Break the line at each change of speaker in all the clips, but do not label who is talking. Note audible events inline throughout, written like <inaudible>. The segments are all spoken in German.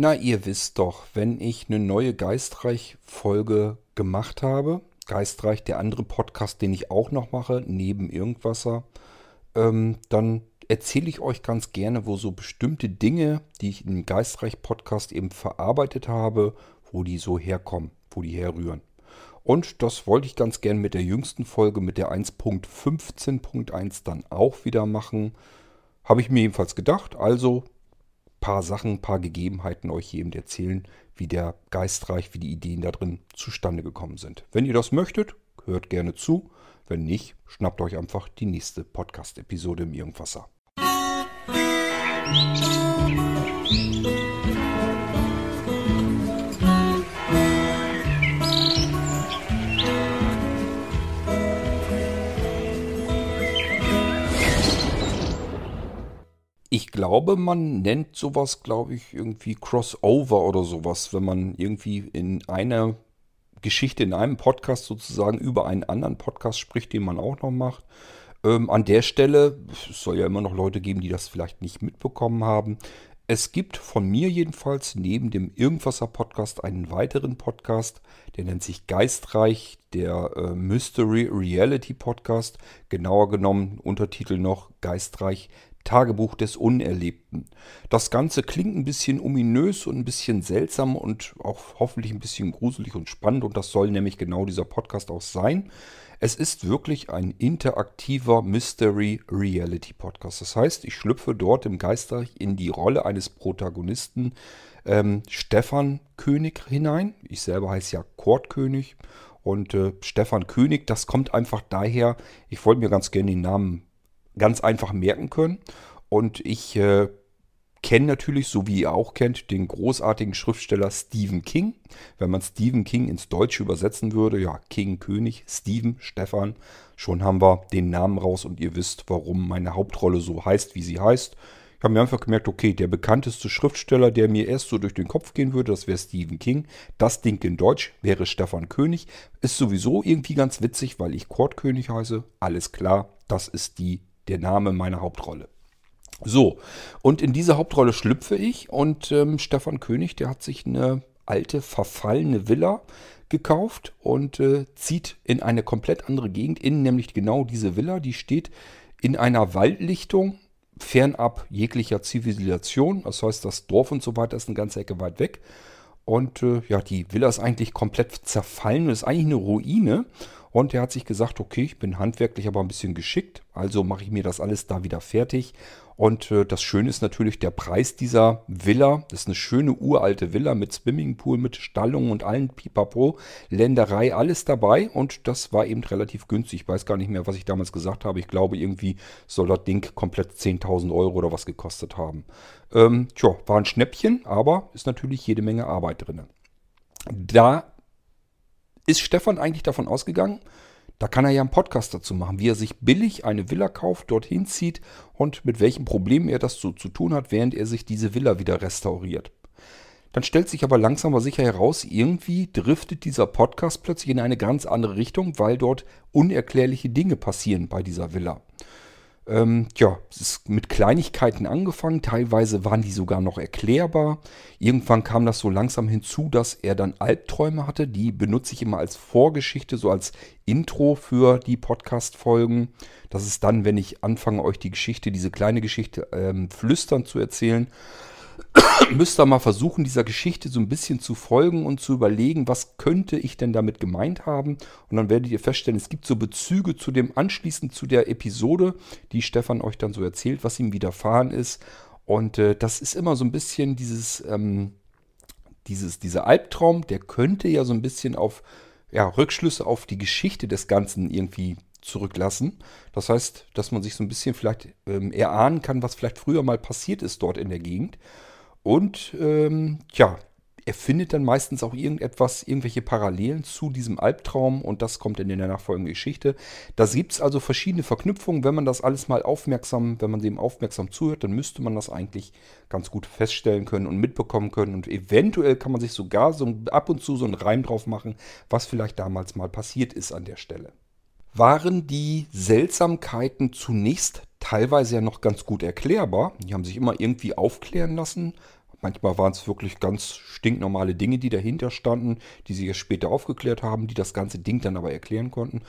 Na, ihr wisst doch, wenn ich eine neue Geistreich-Folge gemacht habe, Geistreich, der andere Podcast, den ich auch noch mache, neben Irgendwasser, ähm, dann erzähle ich euch ganz gerne, wo so bestimmte Dinge, die ich im Geistreich-Podcast eben verarbeitet habe, wo die so herkommen, wo die herrühren. Und das wollte ich ganz gern mit der jüngsten Folge, mit der 1.15.1 dann auch wieder machen. Habe ich mir jedenfalls gedacht. Also paar Sachen, paar Gegebenheiten euch hier eben erzählen, wie der Geistreich, wie die Ideen da drin zustande gekommen sind. Wenn ihr das möchtet, hört gerne zu. Wenn nicht, schnappt euch einfach die nächste Podcast-Episode im Irgendwasser. Musik Ich glaube, man nennt sowas, glaube ich, irgendwie Crossover oder sowas, wenn man irgendwie in einer Geschichte, in einem Podcast sozusagen über einen anderen Podcast spricht, den man auch noch macht. Ähm, an der Stelle, es soll ja immer noch Leute geben, die das vielleicht nicht mitbekommen haben. Es gibt von mir jedenfalls neben dem Irgendwasser Podcast einen weiteren Podcast, der nennt sich Geistreich, der äh, Mystery Reality Podcast. Genauer genommen Untertitel noch Geistreich Tagebuch des Unerlebten. Das Ganze klingt ein bisschen ominös und ein bisschen seltsam und auch hoffentlich ein bisschen gruselig und spannend und das soll nämlich genau dieser Podcast auch sein. Es ist wirklich ein interaktiver Mystery Reality Podcast. Das heißt, ich schlüpfe dort im Geister in die Rolle eines Protagonisten ähm, Stefan König hinein. Ich selber heiße ja Kurt König. Und äh, Stefan König, das kommt einfach daher, ich wollte mir ganz gerne den Namen ganz einfach merken können. Und ich äh, kenne natürlich, so wie ihr auch kennt, den großartigen Schriftsteller Stephen King. Wenn man Stephen King ins Deutsche übersetzen würde, ja, King, König, Stephen, Stefan, schon haben wir den Namen raus und ihr wisst, warum meine Hauptrolle so heißt, wie sie heißt. Ich habe mir einfach gemerkt, okay, der bekannteste Schriftsteller, der mir erst so durch den Kopf gehen würde, das wäre Stephen King. Das Ding in Deutsch wäre Stefan König. Ist sowieso irgendwie ganz witzig, weil ich Kurt König heiße. Alles klar, das ist die der Name meiner Hauptrolle. So, und in diese Hauptrolle schlüpfe ich und ähm, Stefan König, der hat sich eine alte, verfallene Villa gekauft und äh, zieht in eine komplett andere Gegend, in nämlich genau diese Villa, die steht in einer Waldlichtung, fernab jeglicher Zivilisation. Das heißt, das Dorf und so weiter ist eine ganze Ecke weit weg. Und äh, ja, die Villa ist eigentlich komplett zerfallen, ist eigentlich eine Ruine. Und er hat sich gesagt, okay, ich bin handwerklich aber ein bisschen geschickt, also mache ich mir das alles da wieder fertig. Und äh, das Schöne ist natürlich der Preis dieser Villa. Das ist eine schöne uralte Villa mit Swimmingpool, mit Stallung und allen Pipapo, Länderei, alles dabei. Und das war eben relativ günstig. Ich weiß gar nicht mehr, was ich damals gesagt habe. Ich glaube, irgendwie soll das Ding komplett 10.000 Euro oder was gekostet haben. Ähm, tja, war ein Schnäppchen, aber ist natürlich jede Menge Arbeit drin. Da ist Stefan eigentlich davon ausgegangen, da kann er ja einen Podcast dazu machen, wie er sich billig eine Villa kauft, dorthin zieht und mit welchen Problemen er das so zu tun hat, während er sich diese Villa wieder restauriert. Dann stellt sich aber langsam aber sicher heraus, irgendwie driftet dieser Podcast plötzlich in eine ganz andere Richtung, weil dort unerklärliche Dinge passieren bei dieser Villa. Ähm, ja, es ist mit Kleinigkeiten angefangen, teilweise waren die sogar noch erklärbar. Irgendwann kam das so langsam hinzu, dass er dann Albträume hatte. Die benutze ich immer als Vorgeschichte, so als Intro für die Podcast-Folgen. Das ist dann, wenn ich anfange, euch die Geschichte, diese kleine Geschichte ähm, flüstern zu erzählen <coughs> müsst ihr mal versuchen, dieser Geschichte so ein bisschen zu folgen und zu überlegen, was könnte ich denn damit gemeint haben. Und dann werdet ihr feststellen, es gibt so Bezüge zu dem anschließend zu der Episode, die Stefan euch dann so erzählt, was ihm widerfahren ist. Und äh, das ist immer so ein bisschen dieses, ähm, dieses, dieser Albtraum, der könnte ja so ein bisschen auf ja, Rückschlüsse auf die Geschichte des Ganzen irgendwie zurücklassen. Das heißt, dass man sich so ein bisschen vielleicht ähm, erahnen kann, was vielleicht früher mal passiert ist dort in der Gegend. Und ähm, ja, er findet dann meistens auch irgendetwas, irgendwelche Parallelen zu diesem Albtraum und das kommt in der nachfolgenden Geschichte. Da gibt es also verschiedene Verknüpfungen. Wenn man das alles mal aufmerksam, wenn man dem aufmerksam zuhört, dann müsste man das eigentlich ganz gut feststellen können und mitbekommen können. Und eventuell kann man sich sogar so ab und zu so einen Reim drauf machen, was vielleicht damals mal passiert ist an der Stelle. Waren die Seltsamkeiten zunächst teilweise ja noch ganz gut erklärbar. Die haben sich immer irgendwie aufklären lassen Manchmal waren es wirklich ganz stinknormale Dinge, die dahinter standen, die sie erst später aufgeklärt haben, die das ganze Ding dann aber erklären konnten.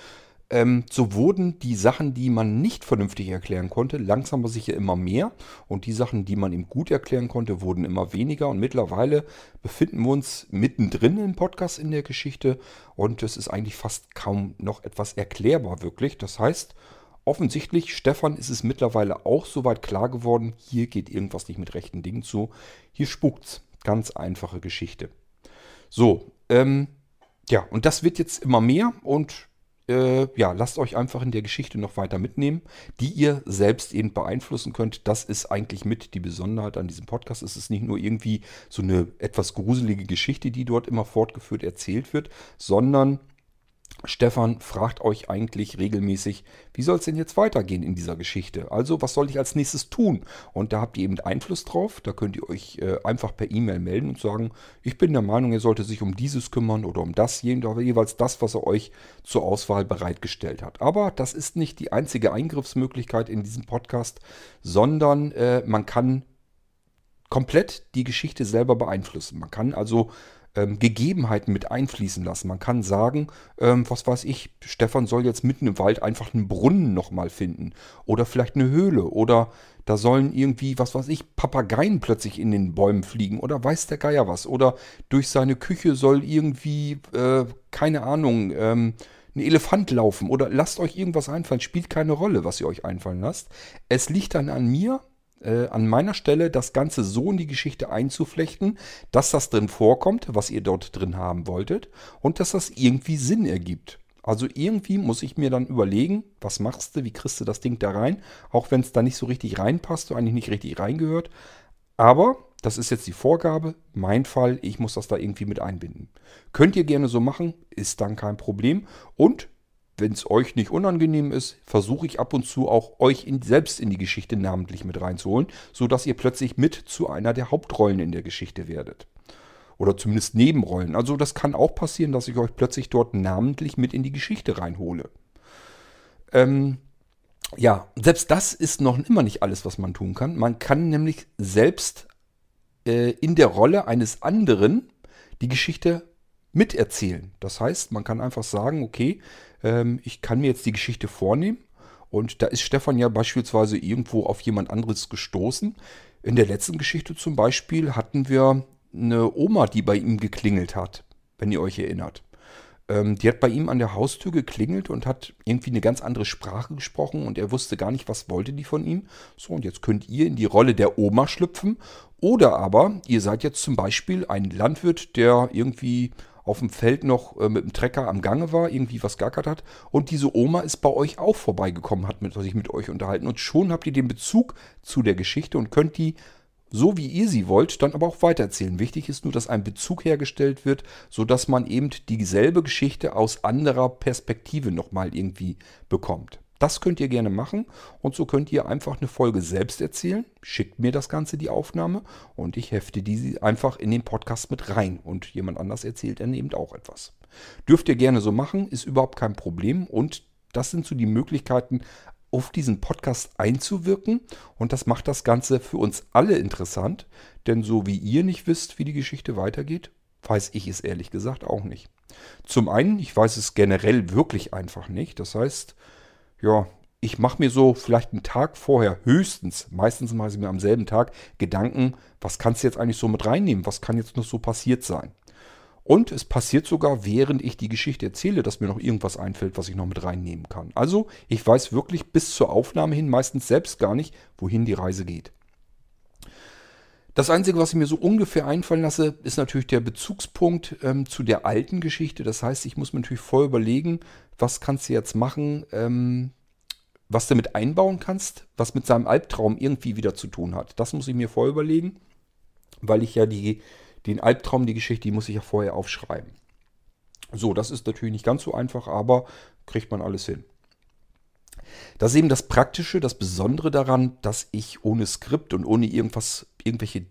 Ähm, so wurden die Sachen, die man nicht vernünftig erklären konnte, langsam aber sicher immer mehr. Und die Sachen, die man eben gut erklären konnte, wurden immer weniger. Und mittlerweile befinden wir uns mittendrin im Podcast in der Geschichte. Und es ist eigentlich fast kaum noch etwas erklärbar, wirklich. Das heißt, offensichtlich, Stefan ist es mittlerweile auch soweit klar geworden, hier geht irgendwas nicht mit rechten Dingen zu. Hier spukt's. Ganz einfache Geschichte. So, ähm, ja, und das wird jetzt immer mehr und äh, ja, lasst euch einfach in der Geschichte noch weiter mitnehmen, die ihr selbst eben beeinflussen könnt. Das ist eigentlich mit die Besonderheit an diesem Podcast. Es ist nicht nur irgendwie so eine etwas gruselige Geschichte, die dort immer fortgeführt erzählt wird, sondern Stefan fragt euch eigentlich regelmäßig, wie soll es denn jetzt weitergehen in dieser Geschichte? Also, was soll ich als nächstes tun? Und da habt ihr eben Einfluss drauf. Da könnt ihr euch äh, einfach per E-Mail melden und sagen, ich bin der Meinung, ihr solltet sich um dieses kümmern oder um das, jeweils das, was er euch zur Auswahl bereitgestellt hat. Aber das ist nicht die einzige Eingriffsmöglichkeit in diesem Podcast, sondern äh, man kann komplett die Geschichte selber beeinflussen. Man kann also ähm, Gegebenheiten mit einfließen lassen. Man kann sagen, ähm, was weiß ich, Stefan soll jetzt mitten im Wald einfach einen Brunnen nochmal finden. Oder vielleicht eine Höhle. Oder da sollen irgendwie, was weiß ich, Papageien plötzlich in den Bäumen fliegen. Oder weiß der Geier was. Oder durch seine Küche soll irgendwie, äh, keine Ahnung, ähm, ein Elefant laufen. Oder lasst euch irgendwas einfallen. Spielt keine Rolle, was ihr euch einfallen lasst. Es liegt dann an mir, äh, an meiner Stelle das Ganze so in die Geschichte einzuflechten, dass das drin vorkommt, was ihr dort drin haben wolltet und dass das irgendwie Sinn ergibt. Also irgendwie muss ich mir dann überlegen, was machst du, wie kriegst du das Ding da rein, auch wenn es da nicht so richtig reinpasst, oder eigentlich nicht richtig reingehört. Aber das ist jetzt die Vorgabe, mein Fall, ich muss das da irgendwie mit einbinden. Könnt ihr gerne so machen, ist dann kein Problem. Und wenn es euch nicht unangenehm ist, versuche ich ab und zu auch euch in, selbst in die Geschichte namentlich mit reinzuholen, sodass ihr plötzlich mit zu einer der Hauptrollen in der Geschichte werdet. Oder zumindest Nebenrollen. Also das kann auch passieren, dass ich euch plötzlich dort namentlich mit in die Geschichte reinhole. Ähm, ja, selbst das ist noch immer nicht alles, was man tun kann. Man kann nämlich selbst äh, in der Rolle eines anderen die Geschichte miterzählen. Das heißt, man kann einfach sagen, okay, ähm, ich kann mir jetzt die Geschichte vornehmen. Und da ist Stefan ja beispielsweise irgendwo auf jemand anderes gestoßen. In der letzten Geschichte zum Beispiel hatten wir eine Oma, die bei ihm geklingelt hat, wenn ihr euch erinnert. Ähm, die hat bei ihm an der Haustür geklingelt und hat irgendwie eine ganz andere Sprache gesprochen und er wusste gar nicht, was wollte die von ihm. So, und jetzt könnt ihr in die Rolle der Oma schlüpfen. Oder aber ihr seid jetzt zum Beispiel ein Landwirt, der irgendwie auf dem Feld noch äh, mit dem Trecker am Gange war, irgendwie was gackert hat. Und diese Oma ist bei euch auch vorbeigekommen, hat mit, sich mit euch unterhalten. Und schon habt ihr den Bezug zu der Geschichte und könnt die so wie ihr sie wollt, dann aber auch weitererzählen. Wichtig ist nur, dass ein Bezug hergestellt wird, sodass man eben dieselbe Geschichte aus anderer Perspektive nochmal irgendwie bekommt. Das könnt ihr gerne machen und so könnt ihr einfach eine Folge selbst erzählen. Schickt mir das Ganze, die Aufnahme, und ich hefte diese einfach in den Podcast mit rein und jemand anders erzählt dann eben auch etwas. Dürft ihr gerne so machen, ist überhaupt kein Problem und das sind so die Möglichkeiten, auf diesen Podcast einzuwirken und das macht das Ganze für uns alle interessant, denn so wie ihr nicht wisst, wie die Geschichte weitergeht, weiß ich es ehrlich gesagt auch nicht. Zum einen, ich weiß es generell wirklich einfach nicht. Das heißt, ja, ich mache mir so vielleicht einen Tag vorher höchstens, meistens mache ich mir am selben Tag Gedanken, was kannst du jetzt eigentlich so mit reinnehmen, was kann jetzt noch so passiert sein. Und es passiert sogar, während ich die Geschichte erzähle, dass mir noch irgendwas einfällt, was ich noch mit reinnehmen kann. Also ich weiß wirklich bis zur Aufnahme hin meistens selbst gar nicht, wohin die Reise geht. Das Einzige, was ich mir so ungefähr einfallen lasse, ist natürlich der Bezugspunkt ähm, zu der alten Geschichte. Das heißt, ich muss mir natürlich voll überlegen, was kannst du jetzt machen, ähm, was du mit einbauen kannst, was mit seinem Albtraum irgendwie wieder zu tun hat. Das muss ich mir vorher überlegen, weil ich ja die, den Albtraum, die Geschichte, die muss ich ja vorher aufschreiben. So, das ist natürlich nicht ganz so einfach, aber kriegt man alles hin. Das ist eben das Praktische, das Besondere daran, dass ich ohne Skript und ohne irgendwas, irgendwelche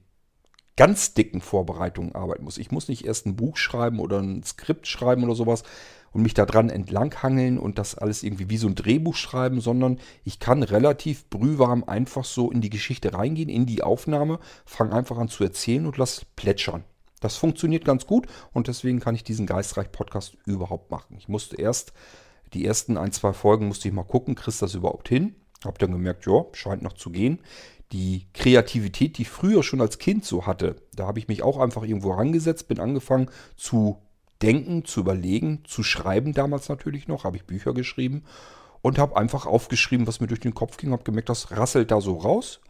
ganz dicken Vorbereitungen arbeiten muss. Ich muss nicht erst ein Buch schreiben oder ein Skript schreiben oder sowas und mich da dran entlanghangeln und das alles irgendwie wie so ein Drehbuch schreiben, sondern ich kann relativ brühwarm einfach so in die Geschichte reingehen, in die Aufnahme, fange einfach an zu erzählen und lass plätschern. Das funktioniert ganz gut und deswegen kann ich diesen Geistreich-Podcast überhaupt machen. Ich musste erst die ersten ein, zwei Folgen musste ich mal gucken, kriegst das überhaupt hin? Hab dann gemerkt, ja, scheint noch zu gehen. Die Kreativität, die ich früher schon als Kind so hatte, da habe ich mich auch einfach irgendwo rangesetzt, bin angefangen zu denken, zu überlegen, zu schreiben damals natürlich noch, habe ich Bücher geschrieben und habe einfach aufgeschrieben, was mir durch den Kopf ging, habe gemerkt, das rasselt da so raus.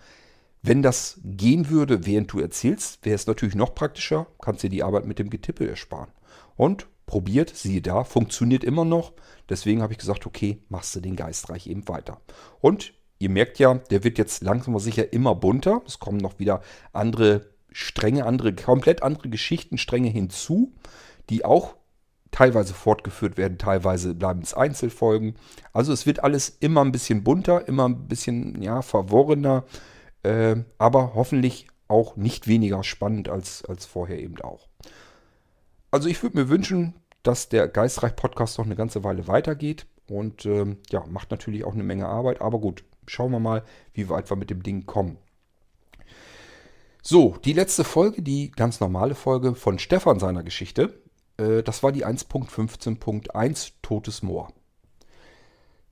Wenn das gehen würde, während du erzählst, wäre es natürlich noch praktischer, kannst dir die Arbeit mit dem Getippel ersparen. Und probiert, siehe da, funktioniert immer noch. Deswegen habe ich gesagt, okay, machst du den Geistreich eben weiter. Und ihr merkt ja, der wird jetzt langsam aber sicher immer bunter. Es kommen noch wieder andere Stränge, andere, komplett andere Geschichtenstränge hinzu die auch teilweise fortgeführt werden, teilweise bleiben es Einzelfolgen. Also es wird alles immer ein bisschen bunter, immer ein bisschen ja, verworrener, äh, aber hoffentlich auch nicht weniger spannend als, als vorher eben auch. Also ich würde mir wünschen, dass der Geistreich-Podcast noch eine ganze Weile weitergeht und äh, ja, macht natürlich auch eine Menge Arbeit, aber gut, schauen wir mal, wie weit wir mit dem Ding kommen. So, die letzte Folge, die ganz normale Folge von Stefan seiner Geschichte, äh, das war die 1.15.1 Totes Moor.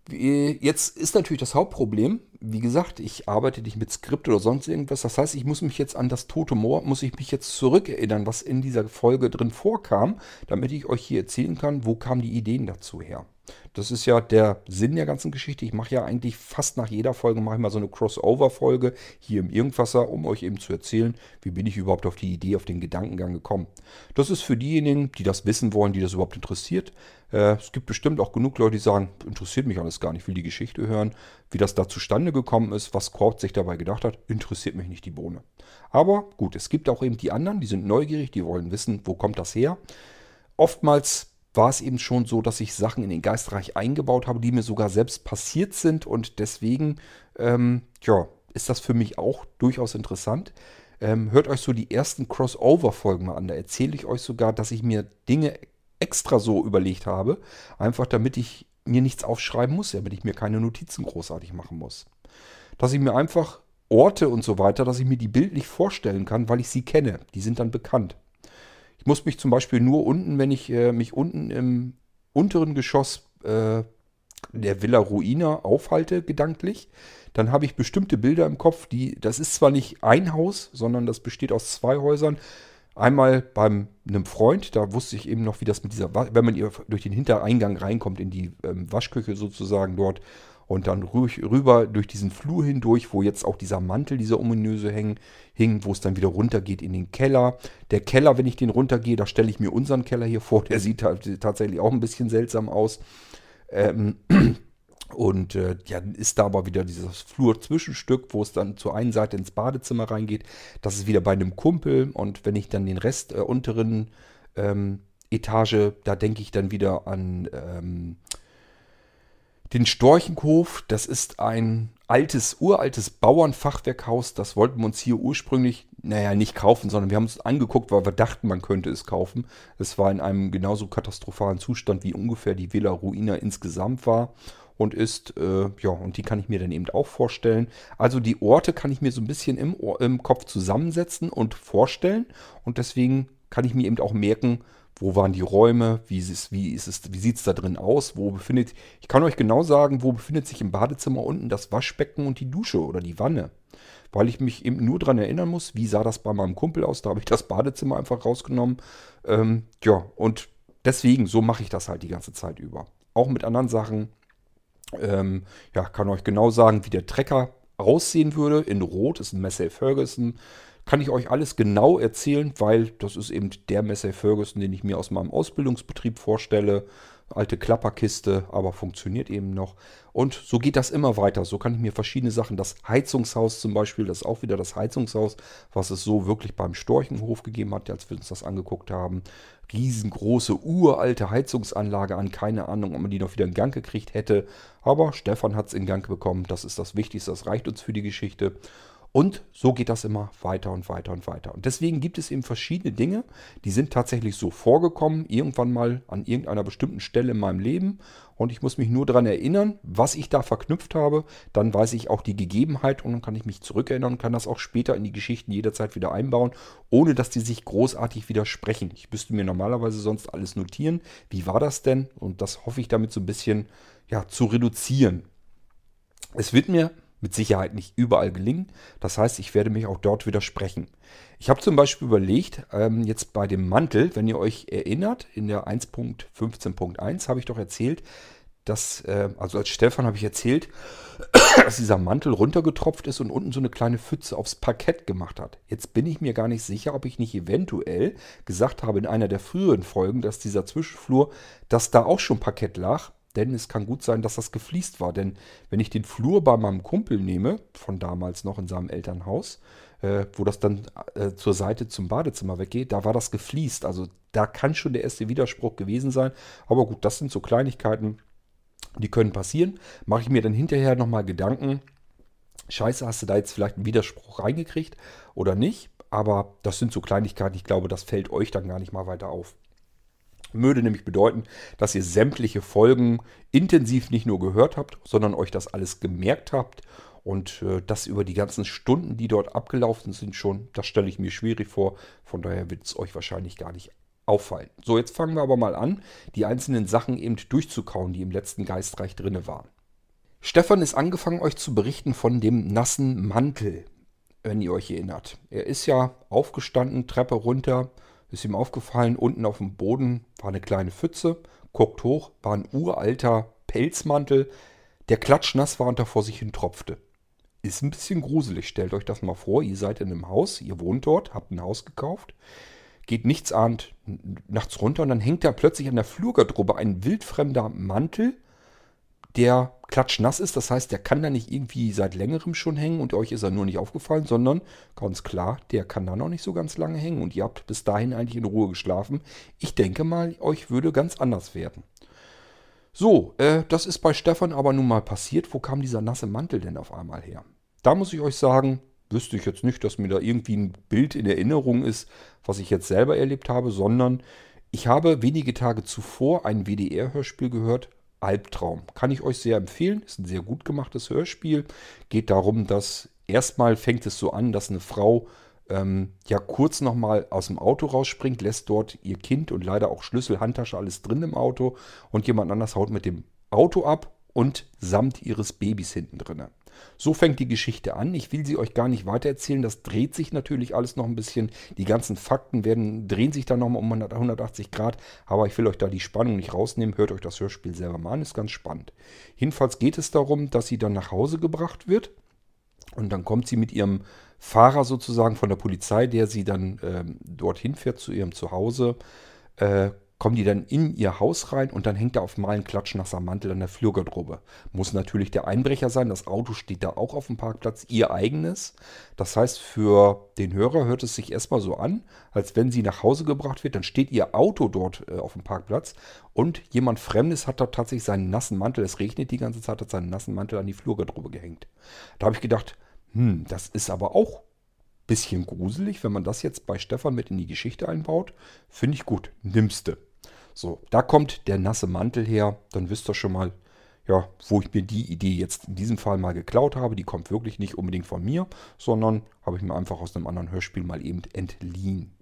Jetzt ist natürlich das Hauptproblem, wie gesagt, ich arbeite nicht mit Skript oder sonst irgendwas. Das heißt, ich muss mich jetzt an das Tote Moor, muss ich mich jetzt zurückerinnern, was in dieser Folge drin vorkam, damit ich euch hier erzählen kann, wo kamen die Ideen dazu her. Das ist ja der Sinn der ganzen Geschichte. Ich mache ja eigentlich fast nach jeder Folge mache ich mal so eine Crossover-Folge hier im Irgendwasser, um euch eben zu erzählen, wie bin ich überhaupt auf die Idee, auf den Gedankengang gekommen. Das ist für diejenigen, die das wissen wollen, die das überhaupt interessiert. Äh, es gibt bestimmt auch genug Leute, die sagen, interessiert mich alles gar nicht, will die Geschichte hören, wie das da zustande gekommen ist, was Kort sich dabei gedacht hat, interessiert mich nicht die Bohne. Aber gut, es gibt auch eben die anderen, die sind neugierig, die wollen wissen, wo kommt das her. Oftmals war es eben schon so, dass ich Sachen in den Geistreich eingebaut habe, die mir sogar selbst passiert sind und deswegen, ähm, ja, ist das für mich auch durchaus interessant. Ähm, hört euch so die ersten Crossover-Folgen mal an. Da erzähle ich euch sogar, dass ich mir Dinge extra so überlegt habe, einfach damit ich mir nichts aufschreiben muss, damit ich mir keine Notizen großartig machen muss. Dass ich mir einfach Orte und so weiter, dass ich mir die bildlich vorstellen kann, weil ich sie kenne. Die sind dann bekannt. Ich muss mich zum Beispiel nur unten, wenn ich äh, mich unten im unteren Geschoss äh, der Villa Ruina aufhalte, gedanklich, dann habe ich bestimmte Bilder im Kopf, die, das ist zwar nicht ein Haus, sondern das besteht aus zwei Häusern. Einmal beim einem Freund, da wusste ich eben noch, wie das mit dieser, wenn man durch den Hintereingang reinkommt in die ähm, Waschküche sozusagen dort, und dann rüber durch diesen Flur hindurch, wo jetzt auch dieser Mantel, dieser ominöse hängen, hing, wo es dann wieder runtergeht in den Keller. Der Keller, wenn ich den runtergehe, da stelle ich mir unseren Keller hier vor, <laughs> der sieht tatsächlich auch ein bisschen seltsam aus. Ähm, <clears throat> und äh, ja, ist da aber wieder dieses Flur-Zwischenstück, wo es dann zur einen Seite ins Badezimmer reingeht. Das ist wieder bei einem Kumpel. Und wenn ich dann den Rest äh, unteren ähm, Etage, da denke ich dann wieder an ähm, den Storchenhof. Das ist ein altes, uraltes Bauernfachwerkhaus. Das wollten wir uns hier ursprünglich, naja, nicht kaufen, sondern wir haben es angeguckt, weil wir dachten, man könnte es kaufen. Es war in einem genauso katastrophalen Zustand, wie ungefähr die Villa Ruina insgesamt war und ist, äh, ja, und die kann ich mir dann eben auch vorstellen. Also die Orte kann ich mir so ein bisschen im, im Kopf zusammensetzen und vorstellen und deswegen kann ich mir eben auch merken, wo waren die Räume? Wie, ist wie, ist es, wie sieht es da drin aus? Wo befindet, ich kann euch genau sagen, wo befindet sich im Badezimmer unten das Waschbecken und die Dusche oder die Wanne. Weil ich mich eben nur daran erinnern muss, wie sah das bei meinem Kumpel aus? Da habe ich das Badezimmer einfach rausgenommen. Ähm, ja, und deswegen, so mache ich das halt die ganze Zeit über. Auch mit anderen Sachen. Ähm, ja, kann euch genau sagen, wie der Trecker aussehen würde. In Rot ist ein Massey Ferguson. Kann ich euch alles genau erzählen, weil das ist eben der Massey Ferguson, den ich mir aus meinem Ausbildungsbetrieb vorstelle. Alte Klapperkiste, aber funktioniert eben noch. Und so geht das immer weiter. So kann ich mir verschiedene Sachen, das Heizungshaus zum Beispiel, das ist auch wieder das Heizungshaus, was es so wirklich beim Storchenhof gegeben hat, als wir uns das angeguckt haben. Riesengroße, uralte Heizungsanlage an, keine Ahnung, ob man die noch wieder in Gang gekriegt hätte. Aber Stefan hat es in Gang bekommen, das ist das Wichtigste, das reicht uns für die Geschichte. Und so geht das immer weiter und weiter und weiter. Und deswegen gibt es eben verschiedene Dinge, die sind tatsächlich so vorgekommen, irgendwann mal an irgendeiner bestimmten Stelle in meinem Leben. Und ich muss mich nur daran erinnern, was ich da verknüpft habe. Dann weiß ich auch die Gegebenheit und dann kann ich mich zurückerinnern und kann das auch später in die Geschichten jederzeit wieder einbauen, ohne dass die sich großartig widersprechen. Ich müsste mir normalerweise sonst alles notieren. Wie war das denn? Und das hoffe ich damit so ein bisschen ja, zu reduzieren. Es wird mir mit Sicherheit nicht überall gelingen. Das heißt, ich werde mich auch dort widersprechen. Ich habe zum Beispiel überlegt, ähm, jetzt bei dem Mantel, wenn ihr euch erinnert, in der 1.15.1 habe ich doch erzählt, dass, äh, also als Stefan habe ich erzählt, <clears throat> dass dieser Mantel runtergetropft ist und unten so eine kleine Pfütze aufs Parkett gemacht hat. Jetzt bin ich mir gar nicht sicher, ob ich nicht eventuell gesagt habe in einer der früheren Folgen, dass dieser Zwischenflur, dass da auch schon Parkett lag denn es kann gut sein, dass das gefliest war. Denn wenn ich den Flur bei meinem Kumpel nehme, von damals noch in seinem Elternhaus, äh, wo das dann äh, zur Seite zum Badezimmer weggeht, da war das gefliest. Also da kann schon der erste Widerspruch gewesen sein. Aber gut, das sind so Kleinigkeiten, die können passieren. Mache ich mir dann hinterher nochmal Gedanken, scheiße, hast du da jetzt vielleicht einen Widerspruch reingekriegt oder nicht? Aber das sind so Kleinigkeiten, ich glaube, das fällt euch dann gar nicht mal weiter auf. Würde nämlich bedeuten, dass ihr sämtliche Folgen intensiv nicht nur gehört habt, sondern euch das alles gemerkt habt. Und äh, das über die ganzen Stunden, die dort abgelaufen sind, schon, das stelle ich mir schwierig vor. Von daher wird es euch wahrscheinlich gar nicht auffallen. So, jetzt fangen wir aber mal an, die einzelnen Sachen eben durchzukauen, die im letzten Geistreich drinne waren. Stefan ist angefangen, euch zu berichten von dem nassen Mantel, wenn ihr euch erinnert. Er ist ja aufgestanden, Treppe runter, ist ihm aufgefallen, unten auf dem Boden war eine kleine Pfütze, guckt hoch, war ein uralter Pelzmantel, der klatschnass war und da vor sich hin tropfte. Ist ein bisschen gruselig, stellt euch das mal vor, ihr seid in einem Haus, ihr wohnt dort, habt ein Haus gekauft, geht nichtsahnd nachts runter und dann hängt da plötzlich an der Flurgarderobe ein wildfremder Mantel, der klatschnass ist. Das heißt, der kann da nicht irgendwie seit längerem schon hängen und euch ist er nur nicht aufgefallen, sondern ganz klar, der kann da noch nicht so ganz lange hängen und ihr habt bis dahin eigentlich in Ruhe geschlafen. Ich denke mal, euch würde ganz anders werden. So, äh, das ist bei Stefan aber nun mal passiert. Wo kam dieser nasse Mantel denn auf einmal her? Da muss ich euch sagen, wüsste ich jetzt nicht, dass mir da irgendwie ein Bild in Erinnerung ist, was ich jetzt selber erlebt habe, sondern ich habe wenige Tage zuvor ein WDR-Hörspiel gehört, Albtraum. Kann ich euch sehr empfehlen. Ist ein sehr gut gemachtes Hörspiel. Geht darum, dass erstmal fängt es so an, dass eine Frau ähm, ja kurz nochmal aus dem Auto rausspringt, lässt dort ihr Kind und leider auch Schlüssel, Handtasche, alles drin im Auto und jemand anders haut mit dem Auto ab und samt ihres Babys hinten drin. So fängt die Geschichte an. Ich will sie euch gar nicht weiter erzählen. Das dreht sich natürlich alles noch ein bisschen. Die ganzen Fakten werden, drehen sich dann nochmal um 180 Grad. Aber ich will euch da die Spannung nicht rausnehmen. Hört euch das Hörspiel selber mal an. Ist ganz spannend. Jedenfalls geht es darum, dass sie dann nach Hause gebracht wird. Und dann kommt sie mit ihrem Fahrer sozusagen von der Polizei, der sie dann ähm, dorthin fährt zu ihrem Zuhause, äh, kommen die dann in ihr Haus rein und dann hängt da auf mal ein klatschnasser Mantel an der Flurgarderobe. Muss natürlich der Einbrecher sein. Das Auto steht da auch auf dem Parkplatz, ihr eigenes. Das heißt, für den Hörer hört es sich erstmal so an, als wenn sie nach Hause gebracht wird. Dann steht ihr Auto dort äh, auf dem Parkplatz und jemand Fremdes hat da tatsächlich seinen nassen Mantel, es regnet die ganze Zeit, hat seinen nassen Mantel an die Flurgarderobe gehängt. Da habe ich gedacht, hm, das ist aber auch bisschen gruselig, wenn man das jetzt bei Stefan mit in die Geschichte einbaut. Finde ich gut. Nimmste. So, da kommt der nasse Mantel her. Dann wisst ihr schon mal, ja, wo ich mir die Idee jetzt in diesem Fall mal geklaut habe. Die kommt wirklich nicht unbedingt von mir, sondern habe ich mir einfach aus einem anderen Hörspiel mal eben entliehen.